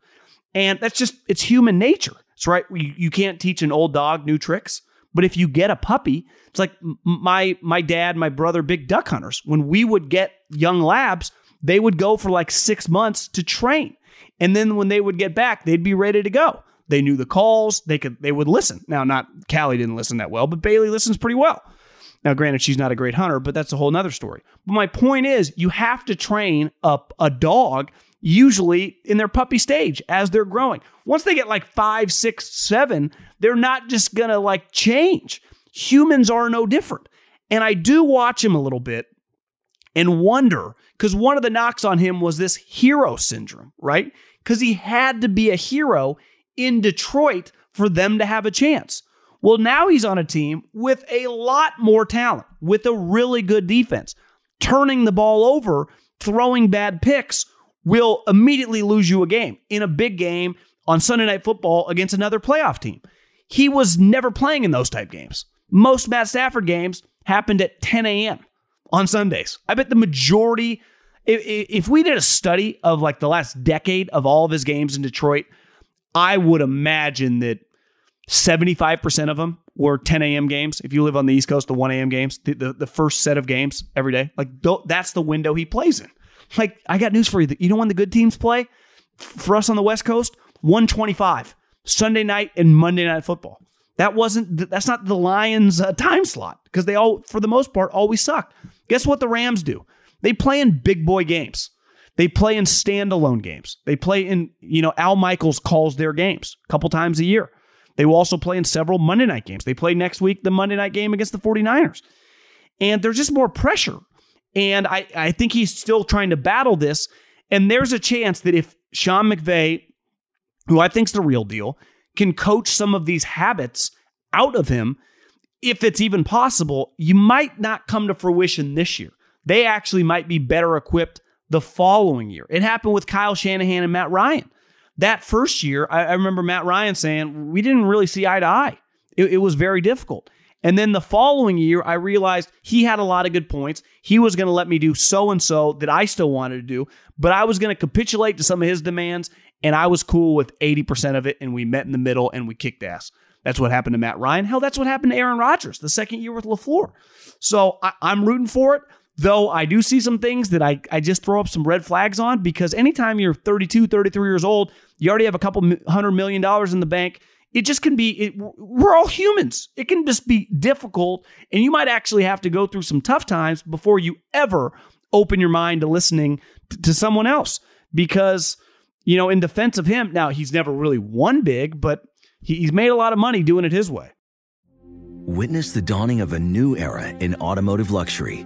And that's just, it's human nature. It's right. You, you can't teach an old dog new tricks. But if you get a puppy, it's like my my dad, my brother, big duck hunters. When we would get young labs, they would go for like six months to train, and then when they would get back, they'd be ready to go. They knew the calls. They could they would listen. Now, not Callie didn't listen that well, but Bailey listens pretty well. Now, granted, she's not a great hunter, but that's a whole nother story. But my point is, you have to train up a dog usually in their puppy stage as they're growing. Once they get like five, six, seven, they're not just gonna like change. Humans are no different. And I do watch him a little bit and wonder because one of the knocks on him was this hero syndrome, right? Because he had to be a hero in Detroit for them to have a chance. Well, now he's on a team with a lot more talent, with a really good defense. Turning the ball over, throwing bad picks will immediately lose you a game in a big game on Sunday Night Football against another playoff team. He was never playing in those type games. Most Matt Stafford games happened at 10 a.m. on Sundays. I bet the majority, if, if we did a study of like the last decade of all of his games in Detroit, I would imagine that 75% of them were 10 a.m. games. If you live on the East Coast, the 1 a.m. games, the, the, the first set of games every day, like that's the window he plays in. Like, I got news for you. You know when the good teams play? For us on the West Coast, 125, Sunday night and Monday night football. That wasn't, that's not the Lions' uh, time slot because they all, for the most part, always sucked. Guess what the Rams do? They play in big boy games. They play in standalone games. They play in, you know, Al Michaels calls their games a couple times a year. They will also play in several Monday night games. They play next week the Monday night game against the 49ers. And there's just more pressure and I, I think he's still trying to battle this. And there's a chance that if Sean McVay, who I think's the real deal, can coach some of these habits out of him, if it's even possible, you might not come to fruition this year. They actually might be better equipped the following year. It happened with Kyle Shanahan and Matt Ryan. That first year, I, I remember Matt Ryan saying, we didn't really see eye to eye. It, it was very difficult. And then the following year, I realized he had a lot of good points. He was going to let me do so and so that I still wanted to do, but I was going to capitulate to some of his demands, and I was cool with 80% of it, and we met in the middle and we kicked ass. That's what happened to Matt Ryan. Hell, that's what happened to Aaron Rodgers the second year with LaFleur. So I, I'm rooting for it. Though I do see some things that I, I just throw up some red flags on because anytime you're 32, 33 years old, you already have a couple hundred million dollars in the bank. It just can be, it, we're all humans. It can just be difficult. And you might actually have to go through some tough times before you ever open your mind to listening to, to someone else. Because, you know, in defense of him, now he's never really won big, but he, he's made a lot of money doing it his way. Witness the dawning of a new era in automotive luxury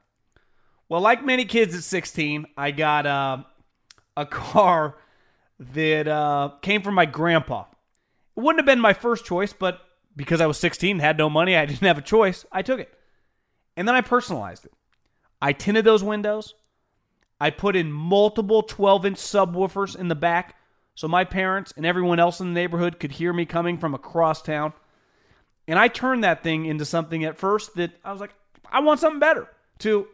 Well, like many kids at 16, I got uh, a car that uh, came from my grandpa. It wouldn't have been my first choice, but because I was 16 had no money, I *laughs* didn't have a choice. I took it. And then I personalized it. I tinted those windows. I put in multiple 12 inch subwoofers in the back so my parents and everyone else in the neighborhood could hear me coming from across town. And I turned that thing into something at first that I was like, I want something better. To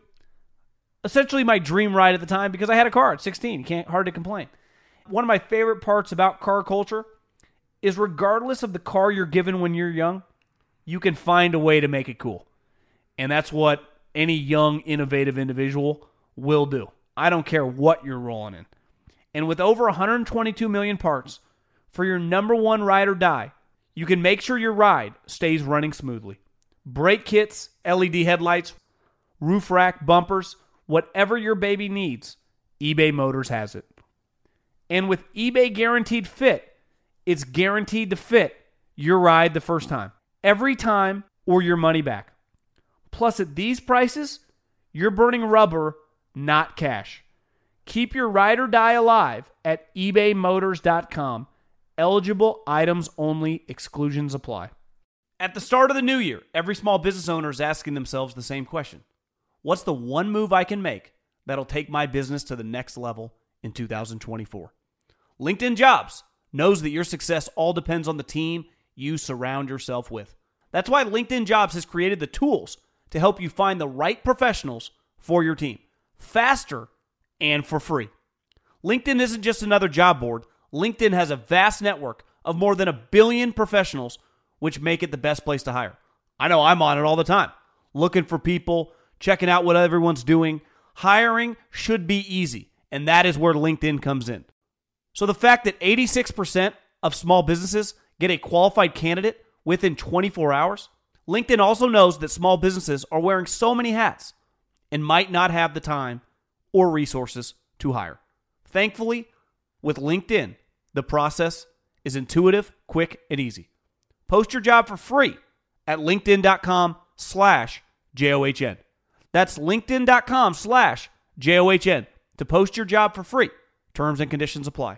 essentially my dream ride at the time because I had a car at 16. Can't hard to complain one of my favorite parts about car culture is regardless of the car you're given when you're young, you can find a way to make it cool. And that's what any young, innovative individual will do. I don't care what you're rolling in. And with over 122 million parts for your number one ride or die, you can make sure your ride stays running smoothly. Brake kits, LED headlights, roof rack, bumpers, whatever your baby needs, eBay Motors has it. And with eBay Guaranteed Fit, it's guaranteed to fit your ride the first time, every time, or your money back. Plus, at these prices, you're burning rubber, not cash. Keep your ride or die alive at ebaymotors.com. Eligible items only, exclusions apply. At the start of the new year, every small business owner is asking themselves the same question What's the one move I can make that'll take my business to the next level in 2024? LinkedIn Jobs knows that your success all depends on the team you surround yourself with. That's why LinkedIn Jobs has created the tools to help you find the right professionals for your team faster and for free. LinkedIn isn't just another job board. LinkedIn has a vast network of more than a billion professionals, which make it the best place to hire. I know I'm on it all the time, looking for people, checking out what everyone's doing. Hiring should be easy, and that is where LinkedIn comes in. So the fact that 86% of small businesses get a qualified candidate within 24 hours, LinkedIn also knows that small businesses are wearing so many hats and might not have the time or resources to hire. Thankfully, with LinkedIn, the process is intuitive, quick, and easy. Post your job for free at linkedin.com slash J-O-H-N. That's linkedin.com slash J-O-H-N to post your job for free. Terms and conditions apply.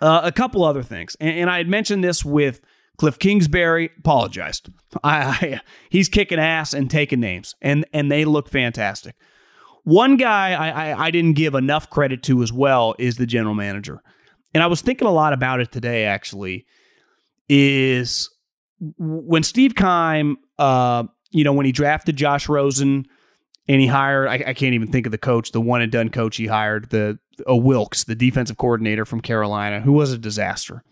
Uh, a couple other things, and, and, I had mentioned this with Cliff Kingsbury. Apologized. I, I, he's kicking ass and taking names, and and they look fantastic. One guy I, I, I didn't give enough credit to as well is the general manager, and I was thinking a lot about it today. Actually, is when Steve Keim, uh, you know, when he drafted Josh Rosen and he hired I, I, can't even think of the coach, the one and done coach he hired, the uh, Wilks, the defensive coordinator from Carolina, who was a disaster.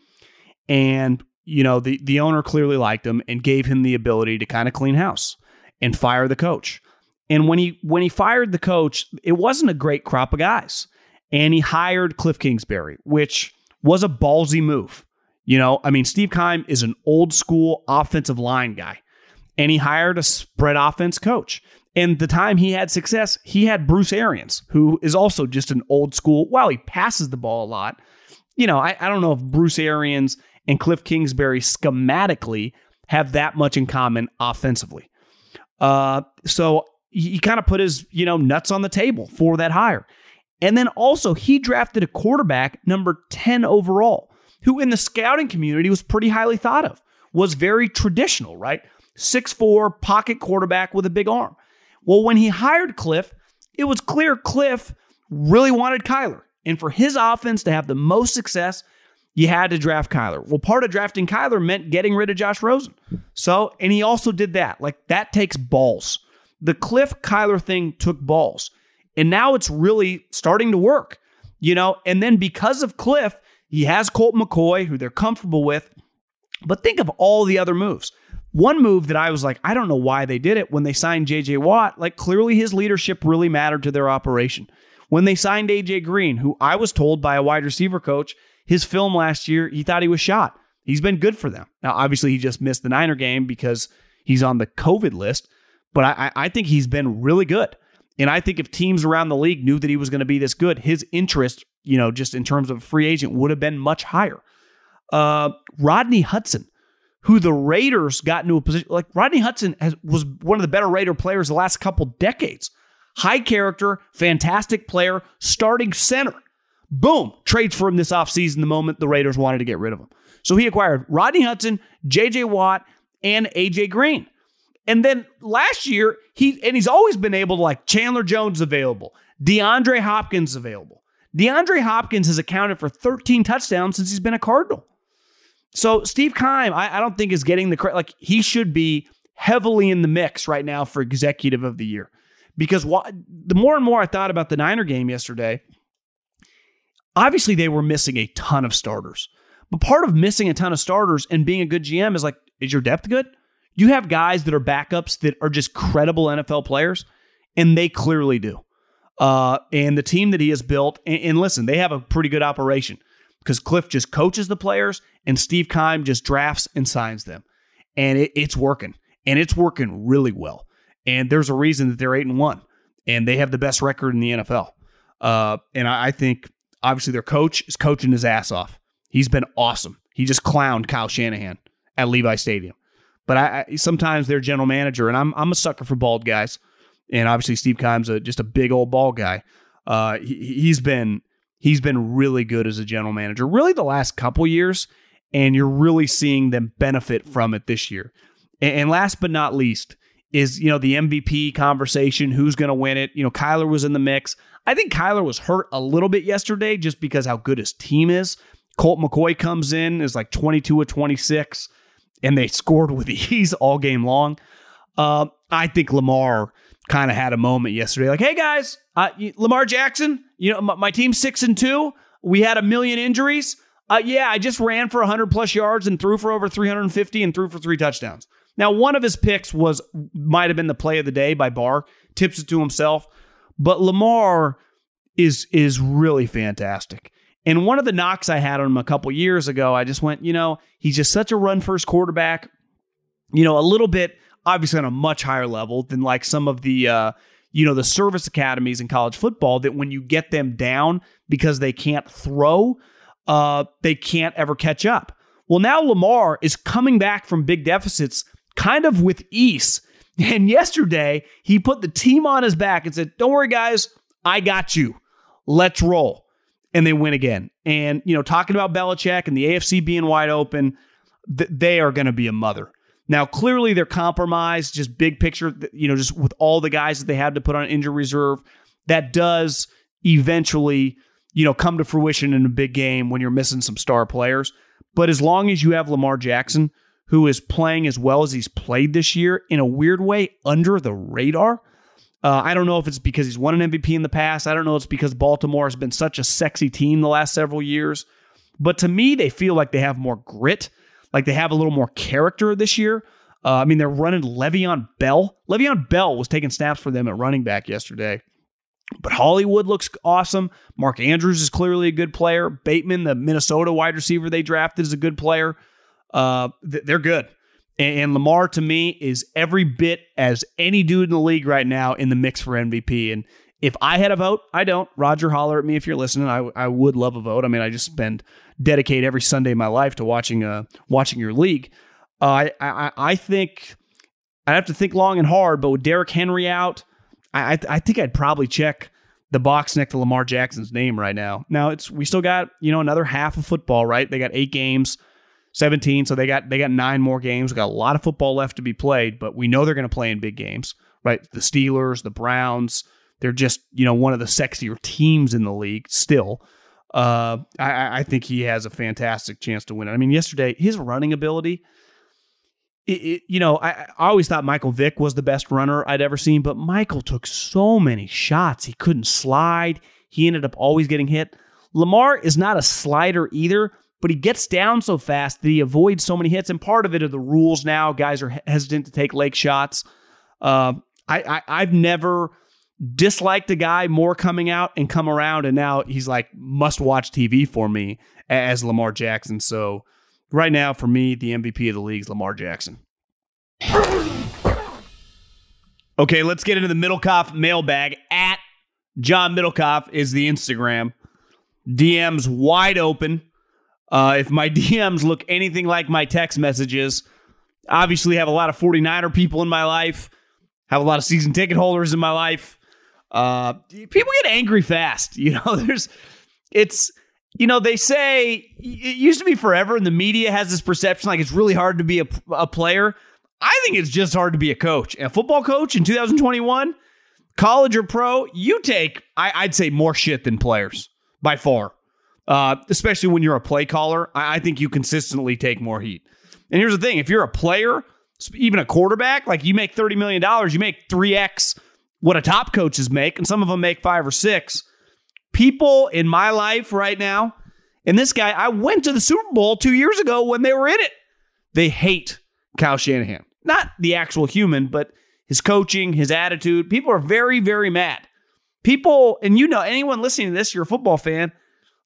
And you know, the the owner clearly liked him and gave him the ability to kind of clean house and fire the coach. And when he when he fired the coach, it wasn't a great crop of guys. And he hired Cliff Kingsbury, which was a ballsy move. You know, I mean, Steve Keim is an old school offensive line guy, and he hired a spread offense coach. And the time he had success, he had Bruce Arians, who is also just an old school. While he passes the ball a lot, you know, I, I don't know if Bruce Arians and Cliff Kingsbury schematically have that much in common offensively. Uh, so he kind of put his, you know, nuts on the table for that hire. And then also he drafted a quarterback number 10 overall, who in the scouting community was pretty highly thought of, was very traditional, right? Six four pocket quarterback with a big arm. Well, when he hired Cliff, it was clear Cliff really wanted Kyler. And for his offense to have the most success, you had to draft Kyler. Well, part of drafting Kyler meant getting rid of Josh Rosen. So, and he also did that. Like that takes balls. The Cliff Kyler thing took balls. And now it's really starting to work, you know? And then because of Cliff, he has Colt McCoy, who they're comfortable with. But think of all the other moves. One move that I was like, I don't know why they did it when they signed JJ Watt, like clearly his leadership really mattered to their operation. When they signed AJ Green, who I was told by a wide receiver coach, his film last year, he thought he was shot. He's been good for them. Now, obviously, he just missed the Niner game because he's on the COVID list, but I, I think he's been really good. And I think if teams around the league knew that he was going to be this good, his interest, you know, just in terms of a free agent would have been much higher. Uh, Rodney Hudson, who the Raiders got into a position like Rodney Hudson has, was one of the better Raider players the last couple decades. High character, fantastic player, starting center. Boom, trades for him this offseason the moment the Raiders wanted to get rid of him. So he acquired Rodney Hudson, JJ Watt, and AJ Green. And then last year, he and he's always been able to like Chandler Jones available, DeAndre Hopkins available. DeAndre Hopkins has accounted for 13 touchdowns since he's been a Cardinal. So Steve Keim, I, I don't think is getting the credit. Like he should be heavily in the mix right now for executive of the year. Because wh- the more and more I thought about the Niner game yesterday, obviously they were missing a ton of starters. But part of missing a ton of starters and being a good GM is like, is your depth good? You have guys that are backups that are just credible NFL players, and they clearly do. Uh, and the team that he has built, and, and listen, they have a pretty good operation because Cliff just coaches the players and Steve Keim just drafts and signs them. And it, it's working. And it's working really well. And there's a reason that they're eight and one. And they have the best record in the NFL. Uh, and I, I think obviously their coach is coaching his ass off. He's been awesome. He just clowned Kyle Shanahan at Levi Stadium. But I, I, sometimes their general manager, and I'm I'm a sucker for bald guys, and obviously Steve Keim's a, just a big old bald guy. Uh, he, he's been he's been really good as a general manager, really the last couple years and you're really seeing them benefit from it this year. And last but not least is, you know, the MVP conversation, who's going to win it? You know, Kyler was in the mix. I think Kyler was hurt a little bit yesterday just because how good his team is. Colt McCoy comes in, is like 22 of 26, and they scored with *laughs* ease all game long. Uh, I think Lamar kind of had a moment yesterday, like, "Hey guys, uh, Lamar Jackson, you know my, my, team's six and two. We had a million injuries. Uh, yeah, I just ran for 100 plus yards and threw for over 350 and threw for three touchdowns. Now, one of his picks was might have been the play of the day by Barr, tips it to himself, but Lamar is is really fantastic. And one of the knocks I had on him a couple years ago, I just went, you know, he's just such a run first quarterback. You know, a little bit obviously on a much higher level than like some of the uh, you know the service academies in college football that when you get them down because they can't throw, uh, they can't ever catch up. Well, now Lamar is coming back from big deficits kind of with ease. *laughs* And yesterday, he put the team on his back and said, Don't worry, guys, I got you. Let's roll. And they win again. And, you know, talking about Belichick and the AFC being wide open, th- they are going to be a mother. Now, clearly they're compromised, just big picture, you know, just with all the guys that they had to put on injury reserve. That does eventually, you know, come to fruition in a big game when you're missing some star players. But as long as you have Lamar Jackson, who is playing as well as he's played this year in a weird way under the radar, uh, I don't know if it's because he's won an MVP in the past. I don't know it's because Baltimore has been such a sexy team the last several years. But to me, they feel like they have more grit, like they have a little more character this year. Uh, I mean, they're running Le'Veon Bell. Le'Veon Bell was taking snaps for them at running back yesterday. But Hollywood looks awesome. Mark Andrews is clearly a good player. Bateman, the Minnesota wide receiver they drafted, is a good player. Uh, they're good. And Lamar to me is every bit as any dude in the league right now in the mix for MVP. And if I had a vote, I don't. Roger, holler at me if you're listening. I, I would love a vote. I mean, I just spend dedicate every Sunday of my life to watching uh watching your league. Uh, I, I I think I'd have to think long and hard, but with Derrick Henry out, I I think I'd probably check the box next to Lamar Jackson's name right now. Now it's we still got you know another half of football, right? They got eight games. 17. So they got they got nine more games. We got a lot of football left to be played, but we know they're going to play in big games, right? The Steelers, the Browns, they're just you know one of the sexier teams in the league still. Uh, I, I think he has a fantastic chance to win it. I mean, yesterday his running ability. It, it, you know, I, I always thought Michael Vick was the best runner I'd ever seen, but Michael took so many shots. He couldn't slide. He ended up always getting hit. Lamar is not a slider either, but he gets down so fast that he avoids so many hits. And part of it are the rules now. Guys are hesitant to take leg shots. Uh, I, I have never disliked a guy more coming out and come around, and now he's like must watch TV for me as Lamar Jackson. So right now, for me, the MVP of the league is Lamar Jackson. Okay, let's get into the Middlekauff mailbag. At John Middlekauff is the Instagram. DMs wide open. Uh, if my *laughs* DMs look anything like my text messages, obviously have a lot of 49er people in my life, have a lot of season ticket holders in my life. Uh, people get angry fast. *laughs* You know, there's, it's, you know, they say it used to be forever, and the media has this perception like it's really hard to be a, a player. I think it's just hard to be a coach. A football coach in 2021, college or pro, you take, I, I'd say, more shit than players by far uh, especially when you're a play caller. I, I think you consistently take more heat. And here's the thing if you're a player, even a quarterback, like you make $30 million, you make 3x what a top coaches make, and some of them make five or six. People in my life right now, and this guy, I went to the Super Bowl two years ago when they were in it. They hate Kyle Shanahan. Not the actual human, but his coaching, his attitude. People are very, very mad. People, and you know, anyone listening to this, you're a football fan,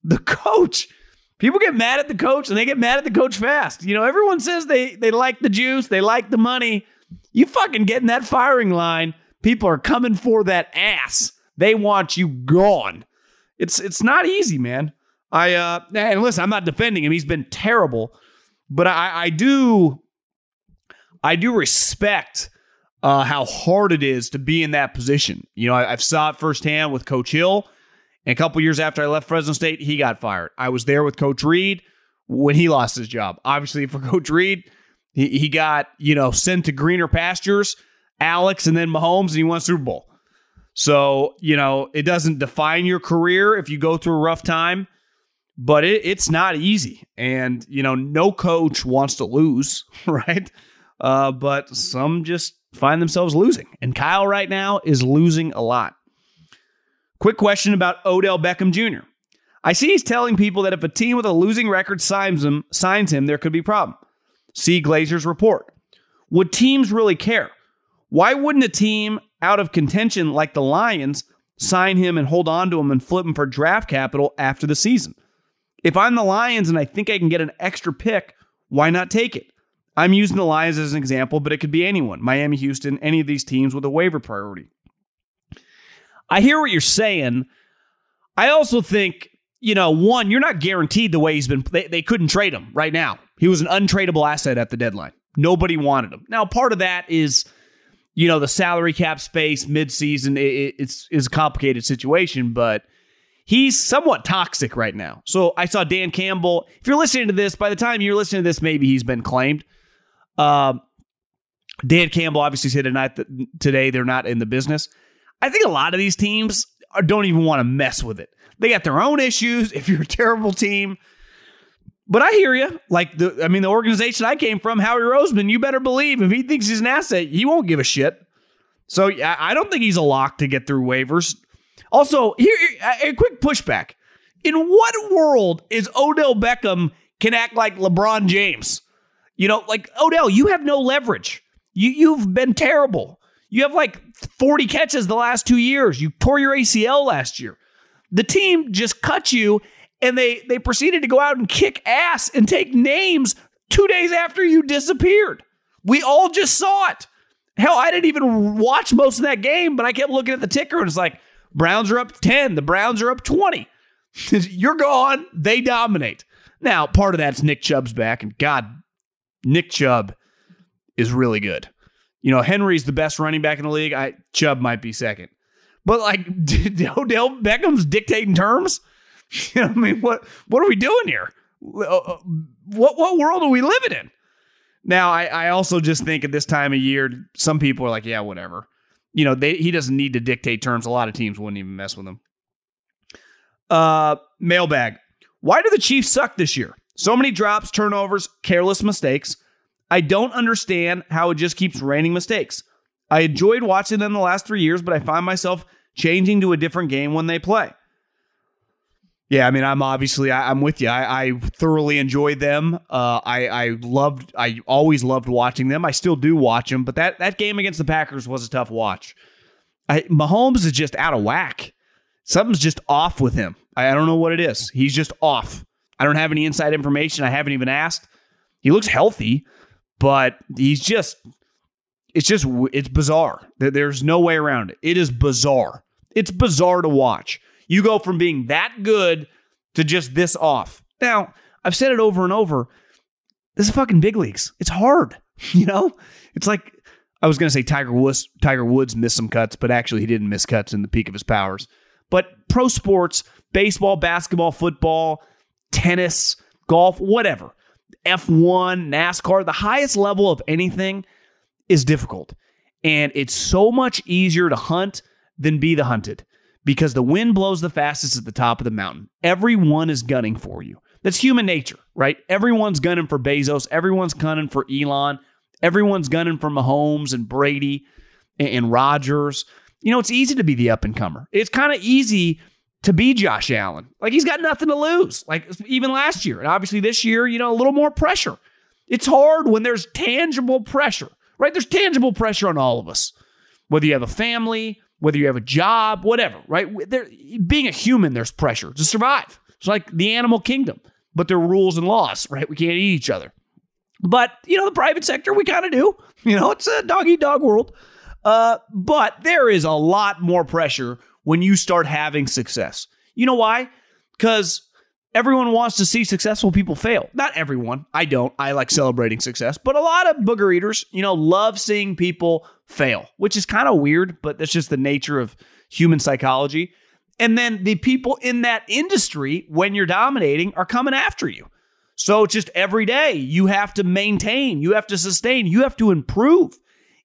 the *laughs* coach. People get mad at the coach and they get mad at the coach fast. You know, everyone says they they like the juice, they like the money. You fucking get in that firing line, people are coming for that ass. They want you gone. It's it's not easy, man. I uh and listen, I'm not defending him. He's been terrible, but I I do I do respect uh, how hard it is to be in that position. You know, I, have saw it firsthand with Coach Hill and a couple years after I left Fresno State, he got fired. I was there with Coach Reid when he lost his job. Obviously, for *laughs* Coach Reid, he, he got, you know, sent to greener pastures, Alex, and then Mahomes, and he won Super Bowl. So, you know, it doesn't define your career if you go through a rough time, but it, it's not easy. And, you know, no coach wants to lose, *laughs* right? Uh, but some just find themselves losing. And Kyle right now is losing a lot. Quick question about Odell Beckham Jr. I see he's telling people that if a team with a losing record signs him, signs him, there could be a problem. See Glazer's report. Would teams really care? Why wouldn't a team out of contention like the Lions sign him and hold on to him and flip him for draft capital after the season? If I'm the Lions and I think I can get an extra pick, why not take it? I'm using the Lions as an example, but it could be anyone Miami, Houston, any of these teams with a waiver priority. I hear what you're saying. I also think, you know, one, you're not guaranteed the way he's been. They, they couldn't trade him right now. He was an untradeable asset at the deadline. Nobody wanted him. Now, part of that is, you know, the salary cap space midseason. It, it's is a complicated situation, but he's somewhat toxic right now. So I saw Dan Campbell. If you're listening to this, by the time you're listening to this, maybe he's been claimed. Um, Dan Campbell obviously said tonight that today they're not in the business. I think a lot of these teams don't even want to mess with it. They got their own issues. If you're a terrible team, but I hear you. Like the, I mean, the organization I came from, Howie Roseman. You better believe if he thinks he's an asset, he won't give a shit. So I don't think he's a lock to get through waivers. Also, here a quick pushback. In what world is Odell Beckham can act like LeBron James? You know, like Odell, you have no leverage. You you've been terrible. You have like 40 catches the last two years. You tore your ACL last year. The team just cut you and they they proceeded to go out and kick ass and take names two days after you disappeared. We all just saw it. Hell, I didn't even watch most of that game, but I kept looking at the ticker and it's like Browns are up 10, the Browns are up 20. *laughs* You're gone, they dominate. Now, part of that's Nick Chubb's back, and God, Nick Chubb is really good. You know, Henry's the best running back in the league. I Chubb might be second. But like *laughs* Odell Beckham's dictating terms? *laughs* You know, I mean, what what are we doing here? Uh, uh, what what world are we living in? Now, I, I also just think at this time of year, some people are like, yeah, whatever. You know, they, he doesn't need to dictate terms. A lot of teams wouldn't even mess with him. Uh, mailbag. Why do the Chiefs suck this year? So many drops, turnovers, careless mistakes. I don't understand how it just keeps raining mistakes. I enjoyed watching them the last three years, but I find myself changing to a different game when they play. Yeah, I mean, I'm obviously I, am with you. I, I, thoroughly enjoyed them. Uh, I I loved. I always loved watching them. I still do watch them, but that that game against the Packers was a tough watch. I, Mahomes is just out of whack. Something's just off with him. I, I don't know what it is. He's just off. I don't have any inside information. I haven't even asked. He looks healthy, but he's just. It's just it's bizarre. There's no way around it. It is bizarre. It's bizarre to watch. You go from being that good to just this off. Now, I've said it over and over. This is fucking big leagues. It's hard. *laughs* You know? It's like I was gonna say Tiger Woods Tiger Woods missed some cuts, but actually he didn't miss cuts in the peak of his powers. But pro sports, baseball, basketball, football, tennis, golf, whatever. F1, NASCAR, the highest level of anything is difficult. And it's so much easier to hunt than be the hunted because the wind blows the fastest at the top of the mountain. Everyone is gunning for you. That's human nature, right? Everyone's gunning for Bezos. Everyone's gunning for Elon. Everyone's gunning for Mahomes and Brady and, and Rodgers. You know, it's easy to be the up and comer. It's kind of easy to be Josh Allen. Like he's got nothing to lose. Like even last year, and obviously this year, you know, a little more pressure. It's hard when there's tangible pressure, right? There's tangible pressure on all of us. Whether you have a family, whether you have a job, whatever, right? Being a human, there's pressure to survive. It's like the animal kingdom, but there are rules and laws, right? We can't eat each other. But, you know, the private sector, we kind of do. *laughs* You know, it's a dog eat dog world. Uh, but there is a lot more pressure when you start having success. You know why? Because everyone wants to see successful people fail. Not everyone. I don't. I like celebrating success, but a lot of booger eaters, you know, love seeing people fail, which is kind of weird, but that's just the nature of human psychology. And then the people in that industry, when you're dominating, are coming after you. So just every day, you have to maintain, you have to sustain, you have to improve.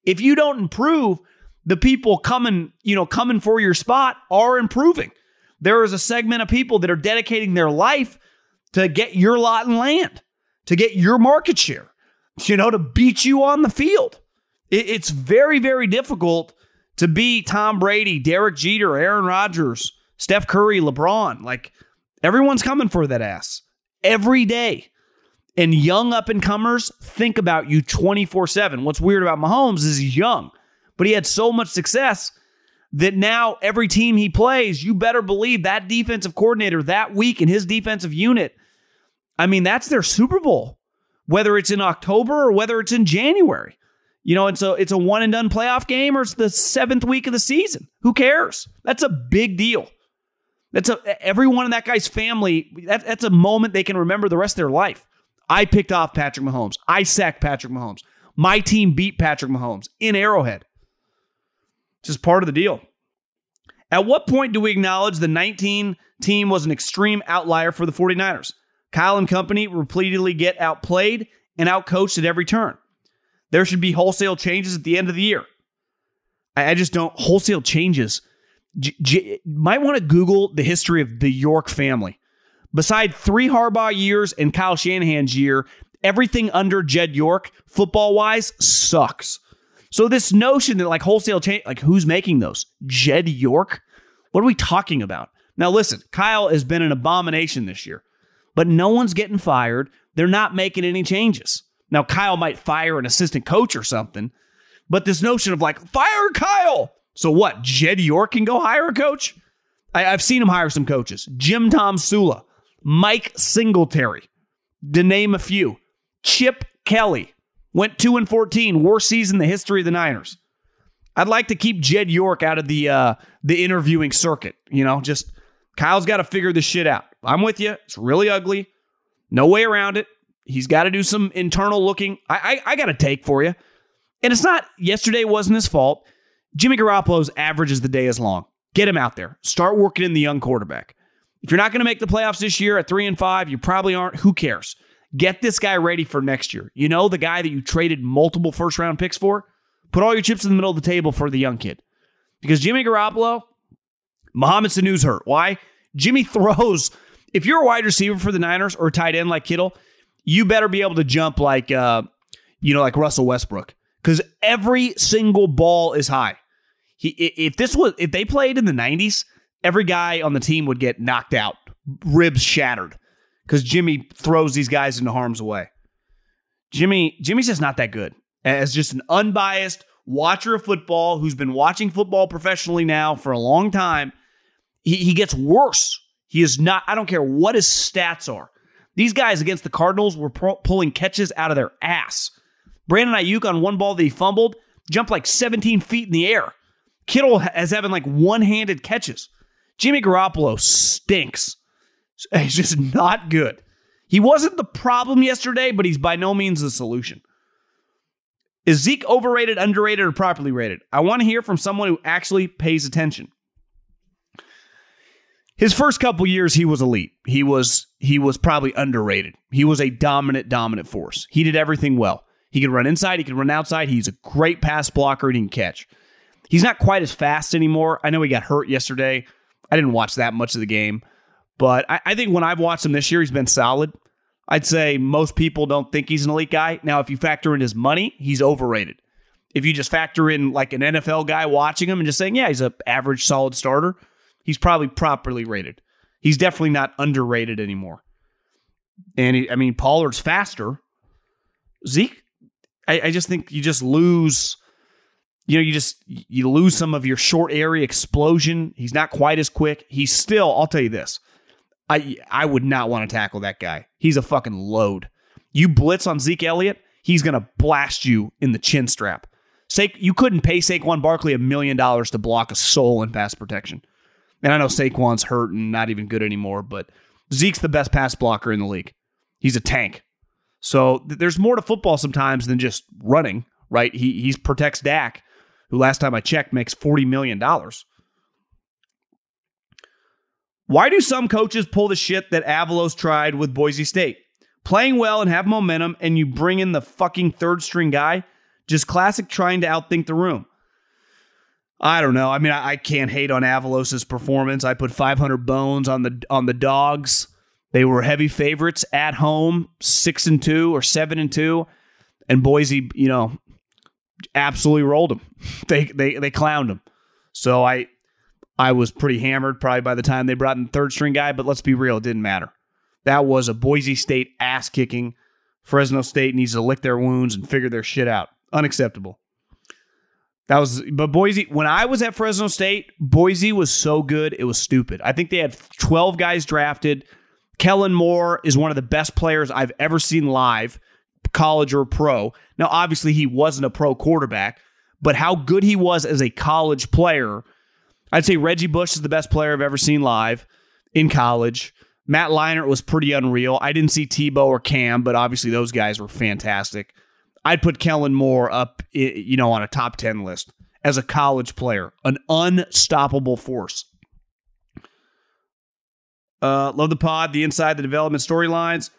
If you don't improve, the people coming, you know, coming for your spot are improving. There is a segment of people that are dedicating their life to get your lot and land, to get your market share, you know, to beat you on the field. It's very, very difficult to be Tom Brady, Derek Jeter, Aaron Rodgers, Steph Curry, LeBron. Like everyone's coming for that ass every day. And young up and comers think about you 24 7. What's weird about Mahomes is he's young, but he had so much success that now every team he plays, you better believe that defensive coordinator that week and his defensive unit. I mean, that's their Super Bowl, whether it's in October or whether it's in January. You know, and so it's a one and done playoff game or it's the seventh week of the season. Who cares? That's a big deal. That's a everyone in that guy's family. That, that's a moment they can remember the rest of their life. I picked off Patrick Mahomes. I sacked Patrick Mahomes. My team beat Patrick Mahomes in Arrowhead. It's just part of the deal. At what point do we acknowledge the 19 team was an extreme outlier for the 49ers? Kyle and company repeatedly get outplayed and outcoached at every turn. There should be wholesale changes at the end of the year. I, I just don't wholesale changes. J- J- might want to Google the history of the York family. Beside three Harbaugh years and Kyle Shanahan's year, everything under Jed York, football wise, sucks. So this notion that like wholesale change, like who's making those? Jed York? What are we talking about? Now listen, Kyle has been an abomination this year, but no one's getting fired. They're not making any changes. Now Kyle might fire an assistant coach or something, but this notion of like fire Kyle. So what? Jed York can go hire a coach? I, have seen him hire some coaches. Jim Tomsula, Mike Singletary, to name a few. Chip Kelly went 2 and 14, worst season in the history of the Niners. I'd like to keep Jed York out of the uh, the interviewing circuit. You know, just Kyle's got to figure this shit out. I'm with you. It's really ugly. No way around it. He's got to do some internal looking. I, I, I got a take for you. And it's not, yesterday wasn't his fault. Jimmy Garoppolo's average is the day is long. Get him out there. Start working in the young quarterback. If you're not going to make the playoffs this year at three and five, you probably aren't. Who cares? Get this guy ready for next year. You know, the guy that you traded multiple first round picks for? Put all your chips in the middle of the table for the young kid. Because Jimmy Garoppolo, Mohamed Sanu's hurt. Why? Jimmy *laughs* throws. If you're a wide receiver for the Niners or a tight end like Kittle, you better be able to jump like, uh, you know, like Russell Westbrook. Because every single ball is high. He, if this was, if they played in the 90s, every guy on the team would get knocked out, ribs shattered, because Jimmy throws these guys into harm's way. Jimmy, Jimmy's just not that good. As just an unbiased watcher of football who's been watching football professionally now for a long time, he, he gets worse. He is not, I don't care what his stats are. These guys against the Cardinals were pro- pulling catches out of their ass. Brandon Aiyuk on one ball that he fumbled jumped like 17 feet in the air. Kittle has having like one-handed catches. Jimmy Garoppolo stinks. *laughs* He's just not good. He wasn't the problem yesterday, but he's by no means the solution. Is Zeke overrated, underrated, or properly rated? I want to hear from someone who actually pays attention. His first couple years, he was elite. He was he was probably underrated. He was a dominant, dominant force. He did everything well. He could run inside, he could run outside. He's a great pass blocker he can catch. He's not quite as fast anymore. I know he got hurt yesterday. I didn't watch that much of the game, but I, I think when I've watched him this year, he's been solid. I'd say most people don't think he's an elite guy. Now, if you factor in his money, he's overrated. If you just factor in like an NFL guy watching him and just saying, yeah, he's an average solid starter, he's probably properly rated. He's definitely not underrated anymore. And he, I mean, Pollard's faster. Zeke, I, I just think you just lose. You know, you just you lose some of your short area explosion. He's not quite as quick. He's still. I'll tell you this. I I would not want to tackle that guy. He's a fucking load. You blitz on Zeke Elliott, he's gonna blast you in the chin strap. Sa- you couldn't pay Saquon Barkley a million dollars to block a soul in pass protection. And I know Saquon's hurt and not even good anymore, but Zeke's the best pass blocker in the league. He's a tank. So th- there's more to football sometimes than just running, right? He he protects Dak, who last time I checked makes forty million dollars. Why do some coaches pull the shit that Avalos tried with Boise State? Playing well and have momentum, and you bring in the fucking third string guy? Just classic trying to outthink the room. I don't know. I mean, I, I can't hate on Avalos' performance. I put 500 bones on the on the dogs. They were heavy favorites at home, six and two or seven and two, and Boise, you know, absolutely rolled them. *laughs* They they they clowned them. So I I was pretty hammered probably by the time they brought in third string guy. But let's be real, it didn't matter. That was a Boise State ass kicking. Fresno State needs to lick their wounds and figure their shit out. Unacceptable. That was, but Boise, when I was at Fresno State, Boise was so good, it was stupid. I think they had 12 guys drafted. Kellen Moore is one of the best players I've ever seen live, college or pro. Now, obviously, he wasn't a pro quarterback, but how good he was as a college player, I'd say Reggie Bush is the best player I've ever seen live in college. Matt Leinart was pretty unreal. I didn't see Tebow or Cam, but obviously those guys were fantastic. I'd put Kellen Moore up, you know, on a top 10 list as a college player, an unstoppable force. Uh, love the pod, the inside the development storylines.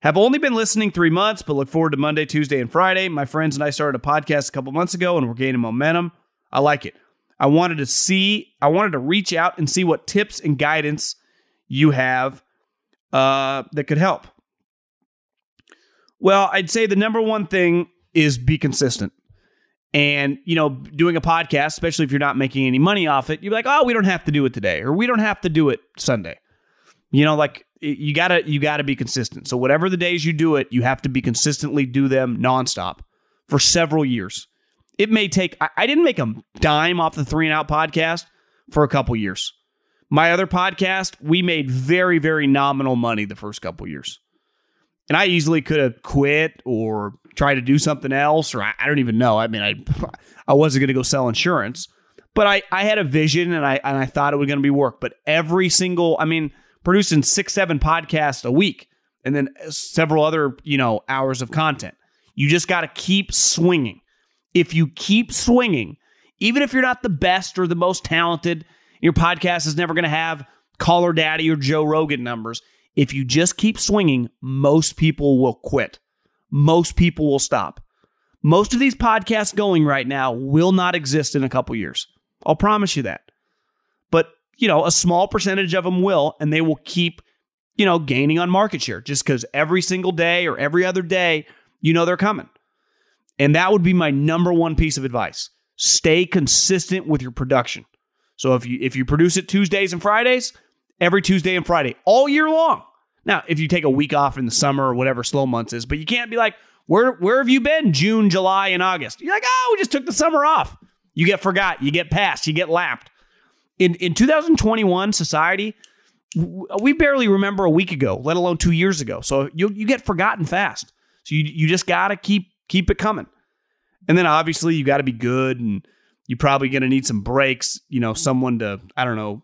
Have only been listening three months, but look forward to Monday, Tuesday, and Friday. My friends and I started a podcast a couple months ago and we're gaining momentum. I like it. I wanted to see, I wanted to reach out and see what tips and guidance you have uh, that could help. Well, I'd say the number one thing is be consistent. And, you know, doing a podcast, especially if you're not making any money off it, you're like, oh, we don't have to do it today, or we don't have to do it Sunday. You know, like you gotta you gotta be consistent. So whatever the days you do it, you have to be consistently do them nonstop for several years. It may take I, I didn't make a dime off the three and out podcast for a couple years. My other podcast, we made very, very nominal money the first couple years. And I easily could have quit or tried to do something else, or I, I don't even know. I mean, I I wasn't going to go sell insurance, but I, I had a vision and I and I thought it was going to be work. But every single, I mean, producing six, seven podcasts a week, and then several other you know hours of content. You just got to keep swinging. If you keep swinging, even if you're not the best or the most talented, your podcast is never going to have Call Her Daddy or Joe Rogan numbers. If you just keep swinging, most people will quit. Most people will stop. Most of these podcasts going right now will not exist in a couple years. I'll promise you that. But, you know, a small percentage of them will, and they will keep, you know, gaining on market share just because every single day or every other day, you know, they're coming. And that would be my number one piece of advice. Stay consistent with your production. So if you if you produce it Tuesdays and Fridays, every Tuesday and Friday all year long. Now, if you take a week off in the summer or whatever slow months is, but you can't be like, where where have you been June, July, and August? You're like, oh, we just took the summer off. You get forgot, you get passed, you get lapped. In in 2021 society, we barely remember a week ago, let alone two years ago. So you you get forgotten fast. So you you just gotta keep keep it coming. And then obviously you got to be good and you're probably going to need some breaks, you know, someone to, I don't know,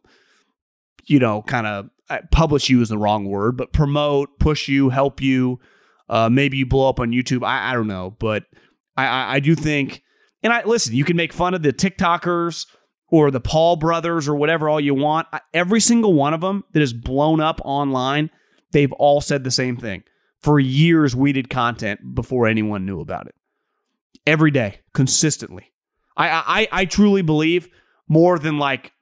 you know, kind of uh, publish you is the wrong word, but promote, push you, help you. Uh, maybe you blow up on YouTube. I, I don't know, but I, I, I do think, and I listen, you can make fun of the TikTokers or the Paul brothers or whatever all you want. Every single one of them that is blown up online, they've all said the same thing. For years, we did content before anyone knew about it. Every day, consistently. I, I I truly believe more than like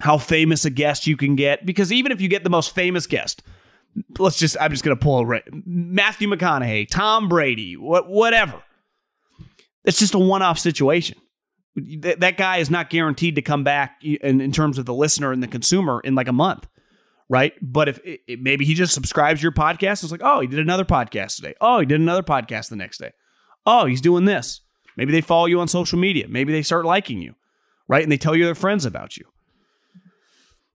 how famous a guest you can get because even if you get the most famous guest, let's just I'm just gonna pull a Matthew McConaughey, Tom Brady, what whatever. It's just a one-off situation. That, that guy is not guaranteed to come back in, in terms of the listener and the consumer in like a month, right? But if it, maybe he just subscribes to your podcast, it's like, oh, he did another podcast today. Oh, he did another podcast the next day. Oh, he's doing this. Maybe they follow you on social media. Maybe they start liking you, right? And they tell you their friends about you.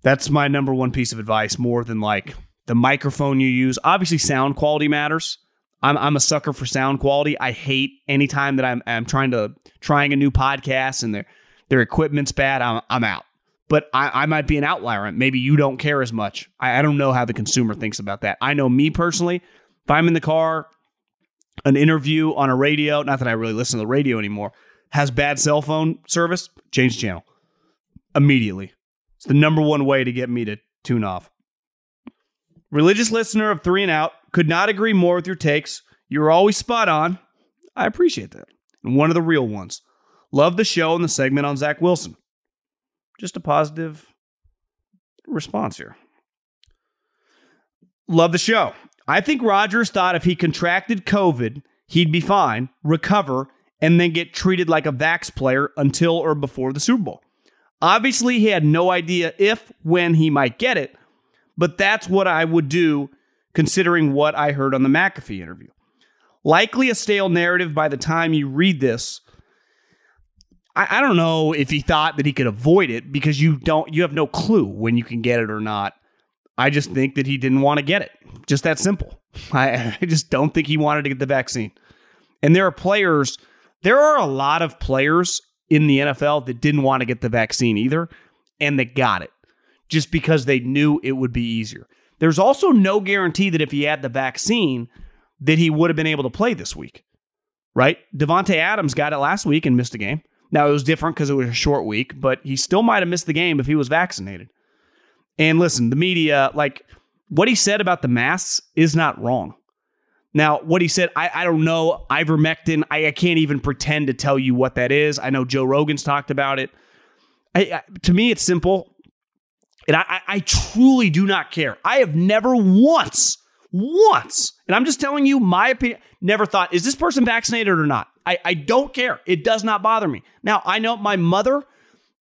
That's my number one piece of advice, more than like the microphone you use. Obviously, sound quality matters. I'm, I'm a sucker for sound quality. I hate anytime that I'm, I'm trying to trying a new podcast and their their equipment's bad. I'm, I'm out. But I, I might be an outlier. Maybe you don't care as much. I, I don't know how the consumer thinks about that. I know me personally. If I'm in the car, an interview on a radio, not that I really listen to the radio anymore, has bad cell phone service, change channel immediately. It's the number one way to get me to tune off. Religious listener of Three and Out could not agree more with your takes. You're always spot on. I appreciate that. And one of the real ones. Love the show and the segment on Zach Wilson. Just a positive response here. Love the show. I think Rodgers thought if he contracted COVID, he'd be fine, recover, and then get treated like a Vax player until or before the Super Bowl. Obviously, he had no idea if, when he might get it, but that's what I would do considering what I heard on the McAfee interview. Likely a stale narrative by the time you read this. I, I don't know if he thought that he could avoid it because you don't you have no clue when you can get it or not. I just think that he didn't want to get it. Just that simple. I, *laughs* I just don't think he wanted to get the vaccine. And there are players, there are a lot of players in the NFL that didn't want to get the vaccine either, and they got it just because they knew it would be easier. There's also no guarantee that if he had the vaccine, that he would have been able to play this week, right? Davante Adams got it last week and missed a game. Now it was different because it was a short week, but he still might have missed the game if he was vaccinated. And listen, the media, like what he said about the masks is not wrong. Now, what he said, I, I don't know. Ivermectin, I, I can't even pretend to tell you what that is. I know Joe Rogan's talked about it. I, I, to me, it's simple. And I, I truly do not care. I have never once, once, and I'm just telling you my opinion, never thought, is this person vaccinated or not? I, I don't care. It does not bother me. Now, I know my mother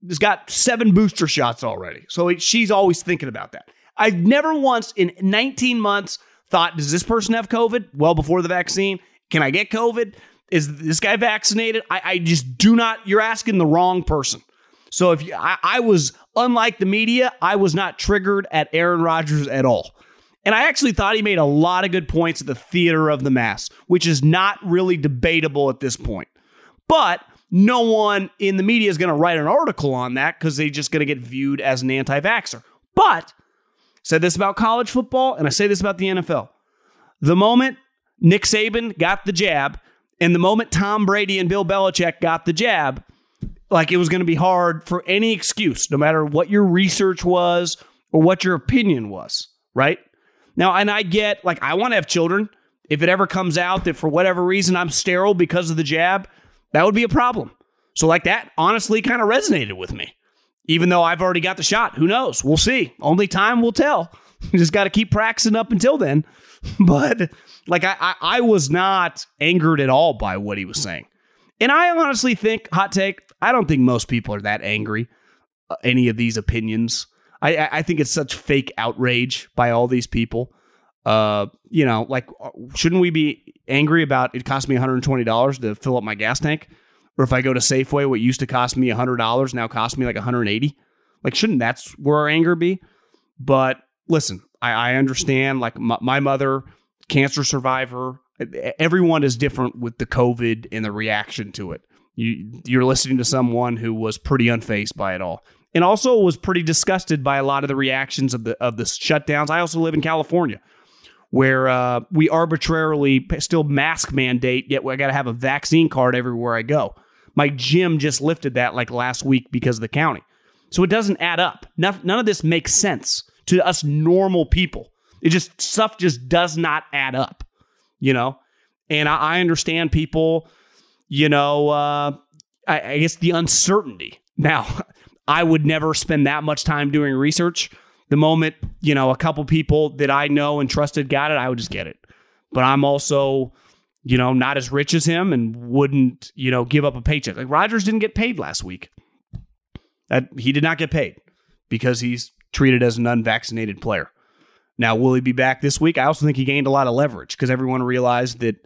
has got seven booster shots already. So she's always thinking about that. I've never once in 19 months thought, does this person have COVID? Well, before the vaccine, can I get COVID? Is this guy vaccinated? I, I just do not, you're asking the wrong person. So if you, I, I was, unlike the media, I was not triggered at Aaron Rodgers at all. And I actually thought he made a lot of good points at the theater of the mass, which is not really debatable at this point. But no one in the media is going to write an article on that because they're just going to get viewed as an anti vaxxer. But said this about college football, and I say this about the NFL. The moment Nick Saban got the jab, and the moment Tom Brady and Bill Belichick got the jab, like it was going to be hard for any excuse, no matter what your research was or what your opinion was, right? Now, and I get like, I want to have children. If it ever comes out that for whatever reason I'm sterile because of the jab, that would be a problem. So, like, that honestly kind of resonated with me. Even though I've already got the shot, who knows? We'll see. Only time will tell. You *laughs* just got to keep practicing up until then. *laughs* But, like, I, I, I was not angered at all by what he was saying. And I honestly think, hot take, I don't think most people are that angry, uh, any of these opinions. I, I think it's such fake outrage by all these people. Uh, you know, like, uh, shouldn't we be angry about it cost me $120 to fill up my gas tank? Or if I go to Safeway, what used to cost me $100 now cost me like 180 Like, shouldn't that's where our anger be? But listen, I, I understand, like, my, my mother, cancer survivor, everyone is different with the COVID and the reaction to it. You, you're listening to someone who was pretty unfazed by it all and also was pretty disgusted by a lot of the reactions of the of the shutdowns. I also live in California, where uh, we arbitrarily still mask mandate, yet I got to have a vaccine card everywhere I go. My gym just lifted that like last week because of the county, so it doesn't add up. None, of this makes sense to us normal people. It just stuff just does not add up, you know. And I, I understand people, you know. Uh, I, I guess the uncertainty now. *laughs* I would never spend that much time doing research. The moment, you know, a couple people that I know and trusted got it, I would just get it. But I'm also, you know, not as rich as him and wouldn't, you know, give up a paycheck. Like Rodgers didn't get paid last week. That he did not get paid because he's treated as an unvaccinated player. Now, will he be back this week? I also think he gained a lot of leverage because everyone realized that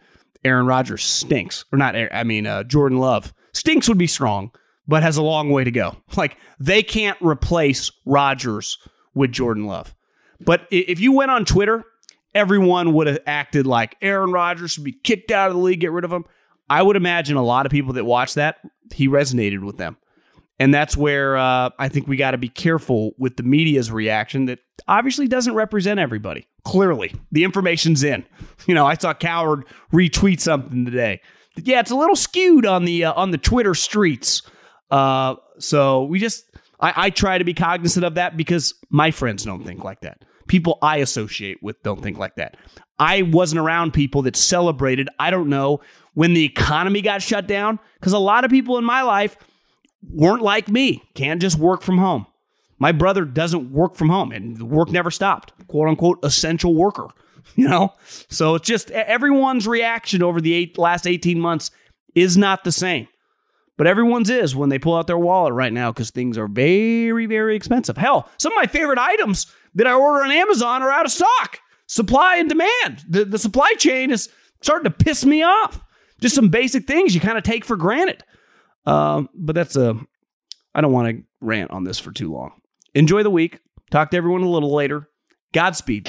Aaron Rodgers stinks, or not. I mean, uh, Jordan Love stinks would be strong, but has a long way to go. *laughs* Like they can't replace Rodgers with Jordan Love. But if you went on Twitter, everyone would have acted like Aaron Rodgers should be kicked out of the league, get rid of him. I would imagine a lot of people that watch that, he resonated with them. And that's where uh, I think we got to be careful with the media's reaction that obviously doesn't represent everybody. Clearly, the information's in. You know, I saw Cowherd retweet something today. Yeah, it's a little skewed on the uh, on the Twitter streets uh, so we just, I, I try to be cognizant of that because my friends don't think like that. People I associate with don't think like that. I wasn't around people that celebrated, I don't know, when the economy got shut down because a lot of people in my life weren't like me, can't just work from home. My brother doesn't work from home and work never stopped, quote unquote, essential worker, *laughs* you know? So it's just everyone's reaction over the eight, last 18 months is not the same. But everyone's is when they pull out their wallet right now because things are very, very expensive. Hell, some of my favorite items that I order on Amazon are out of stock. Supply and demand. The, the supply chain is starting to piss me off. Just some basic things you kind of take for granted. Um, but that's a, I don't want to rant on this for too long. Enjoy the week. Talk to everyone a little later. Godspeed.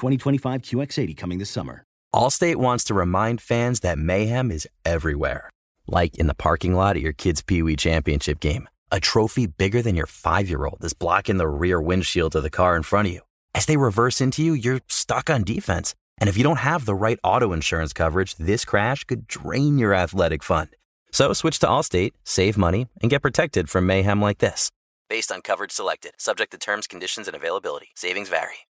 2025 QX80 coming this summer. Allstate wants to remind fans that mayhem is everywhere. Like in the parking lot at your kid's Pee Wee Championship game. A trophy bigger than your five year old is blocking the rear windshield of the car in front of you. As they reverse into you, you're stuck on defense. And if you don't have the right auto insurance coverage, this crash could drain your athletic fund. So switch to Allstate, save money, and get protected from mayhem like this. Based on coverage selected, subject to terms, conditions, and availability. Savings vary.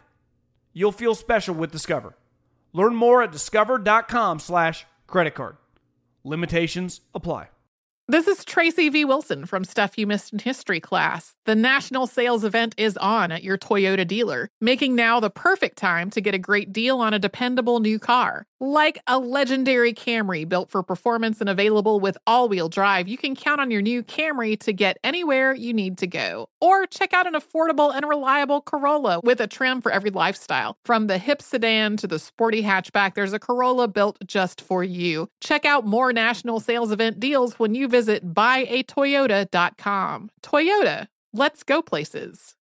you'll feel special with Discover. Learn more at discover.com slash credit card. Limitations apply. This is Tracy V. Wilson from Stuff You Missed in History class. The national sales event is on at your Toyota dealer, making now the perfect time to get a great deal on a dependable new car. Like a legendary Camry built for performance and available with all wheel drive, you can count on your new Camry to get anywhere you need to go. Or check out an affordable and reliable Corolla with a trim for every lifestyle. From the hip sedan to the sporty hatchback, there's a Corolla built just for you. Check out more national sales event deals when you visit buyatoyota.com. Toyota, let's go places.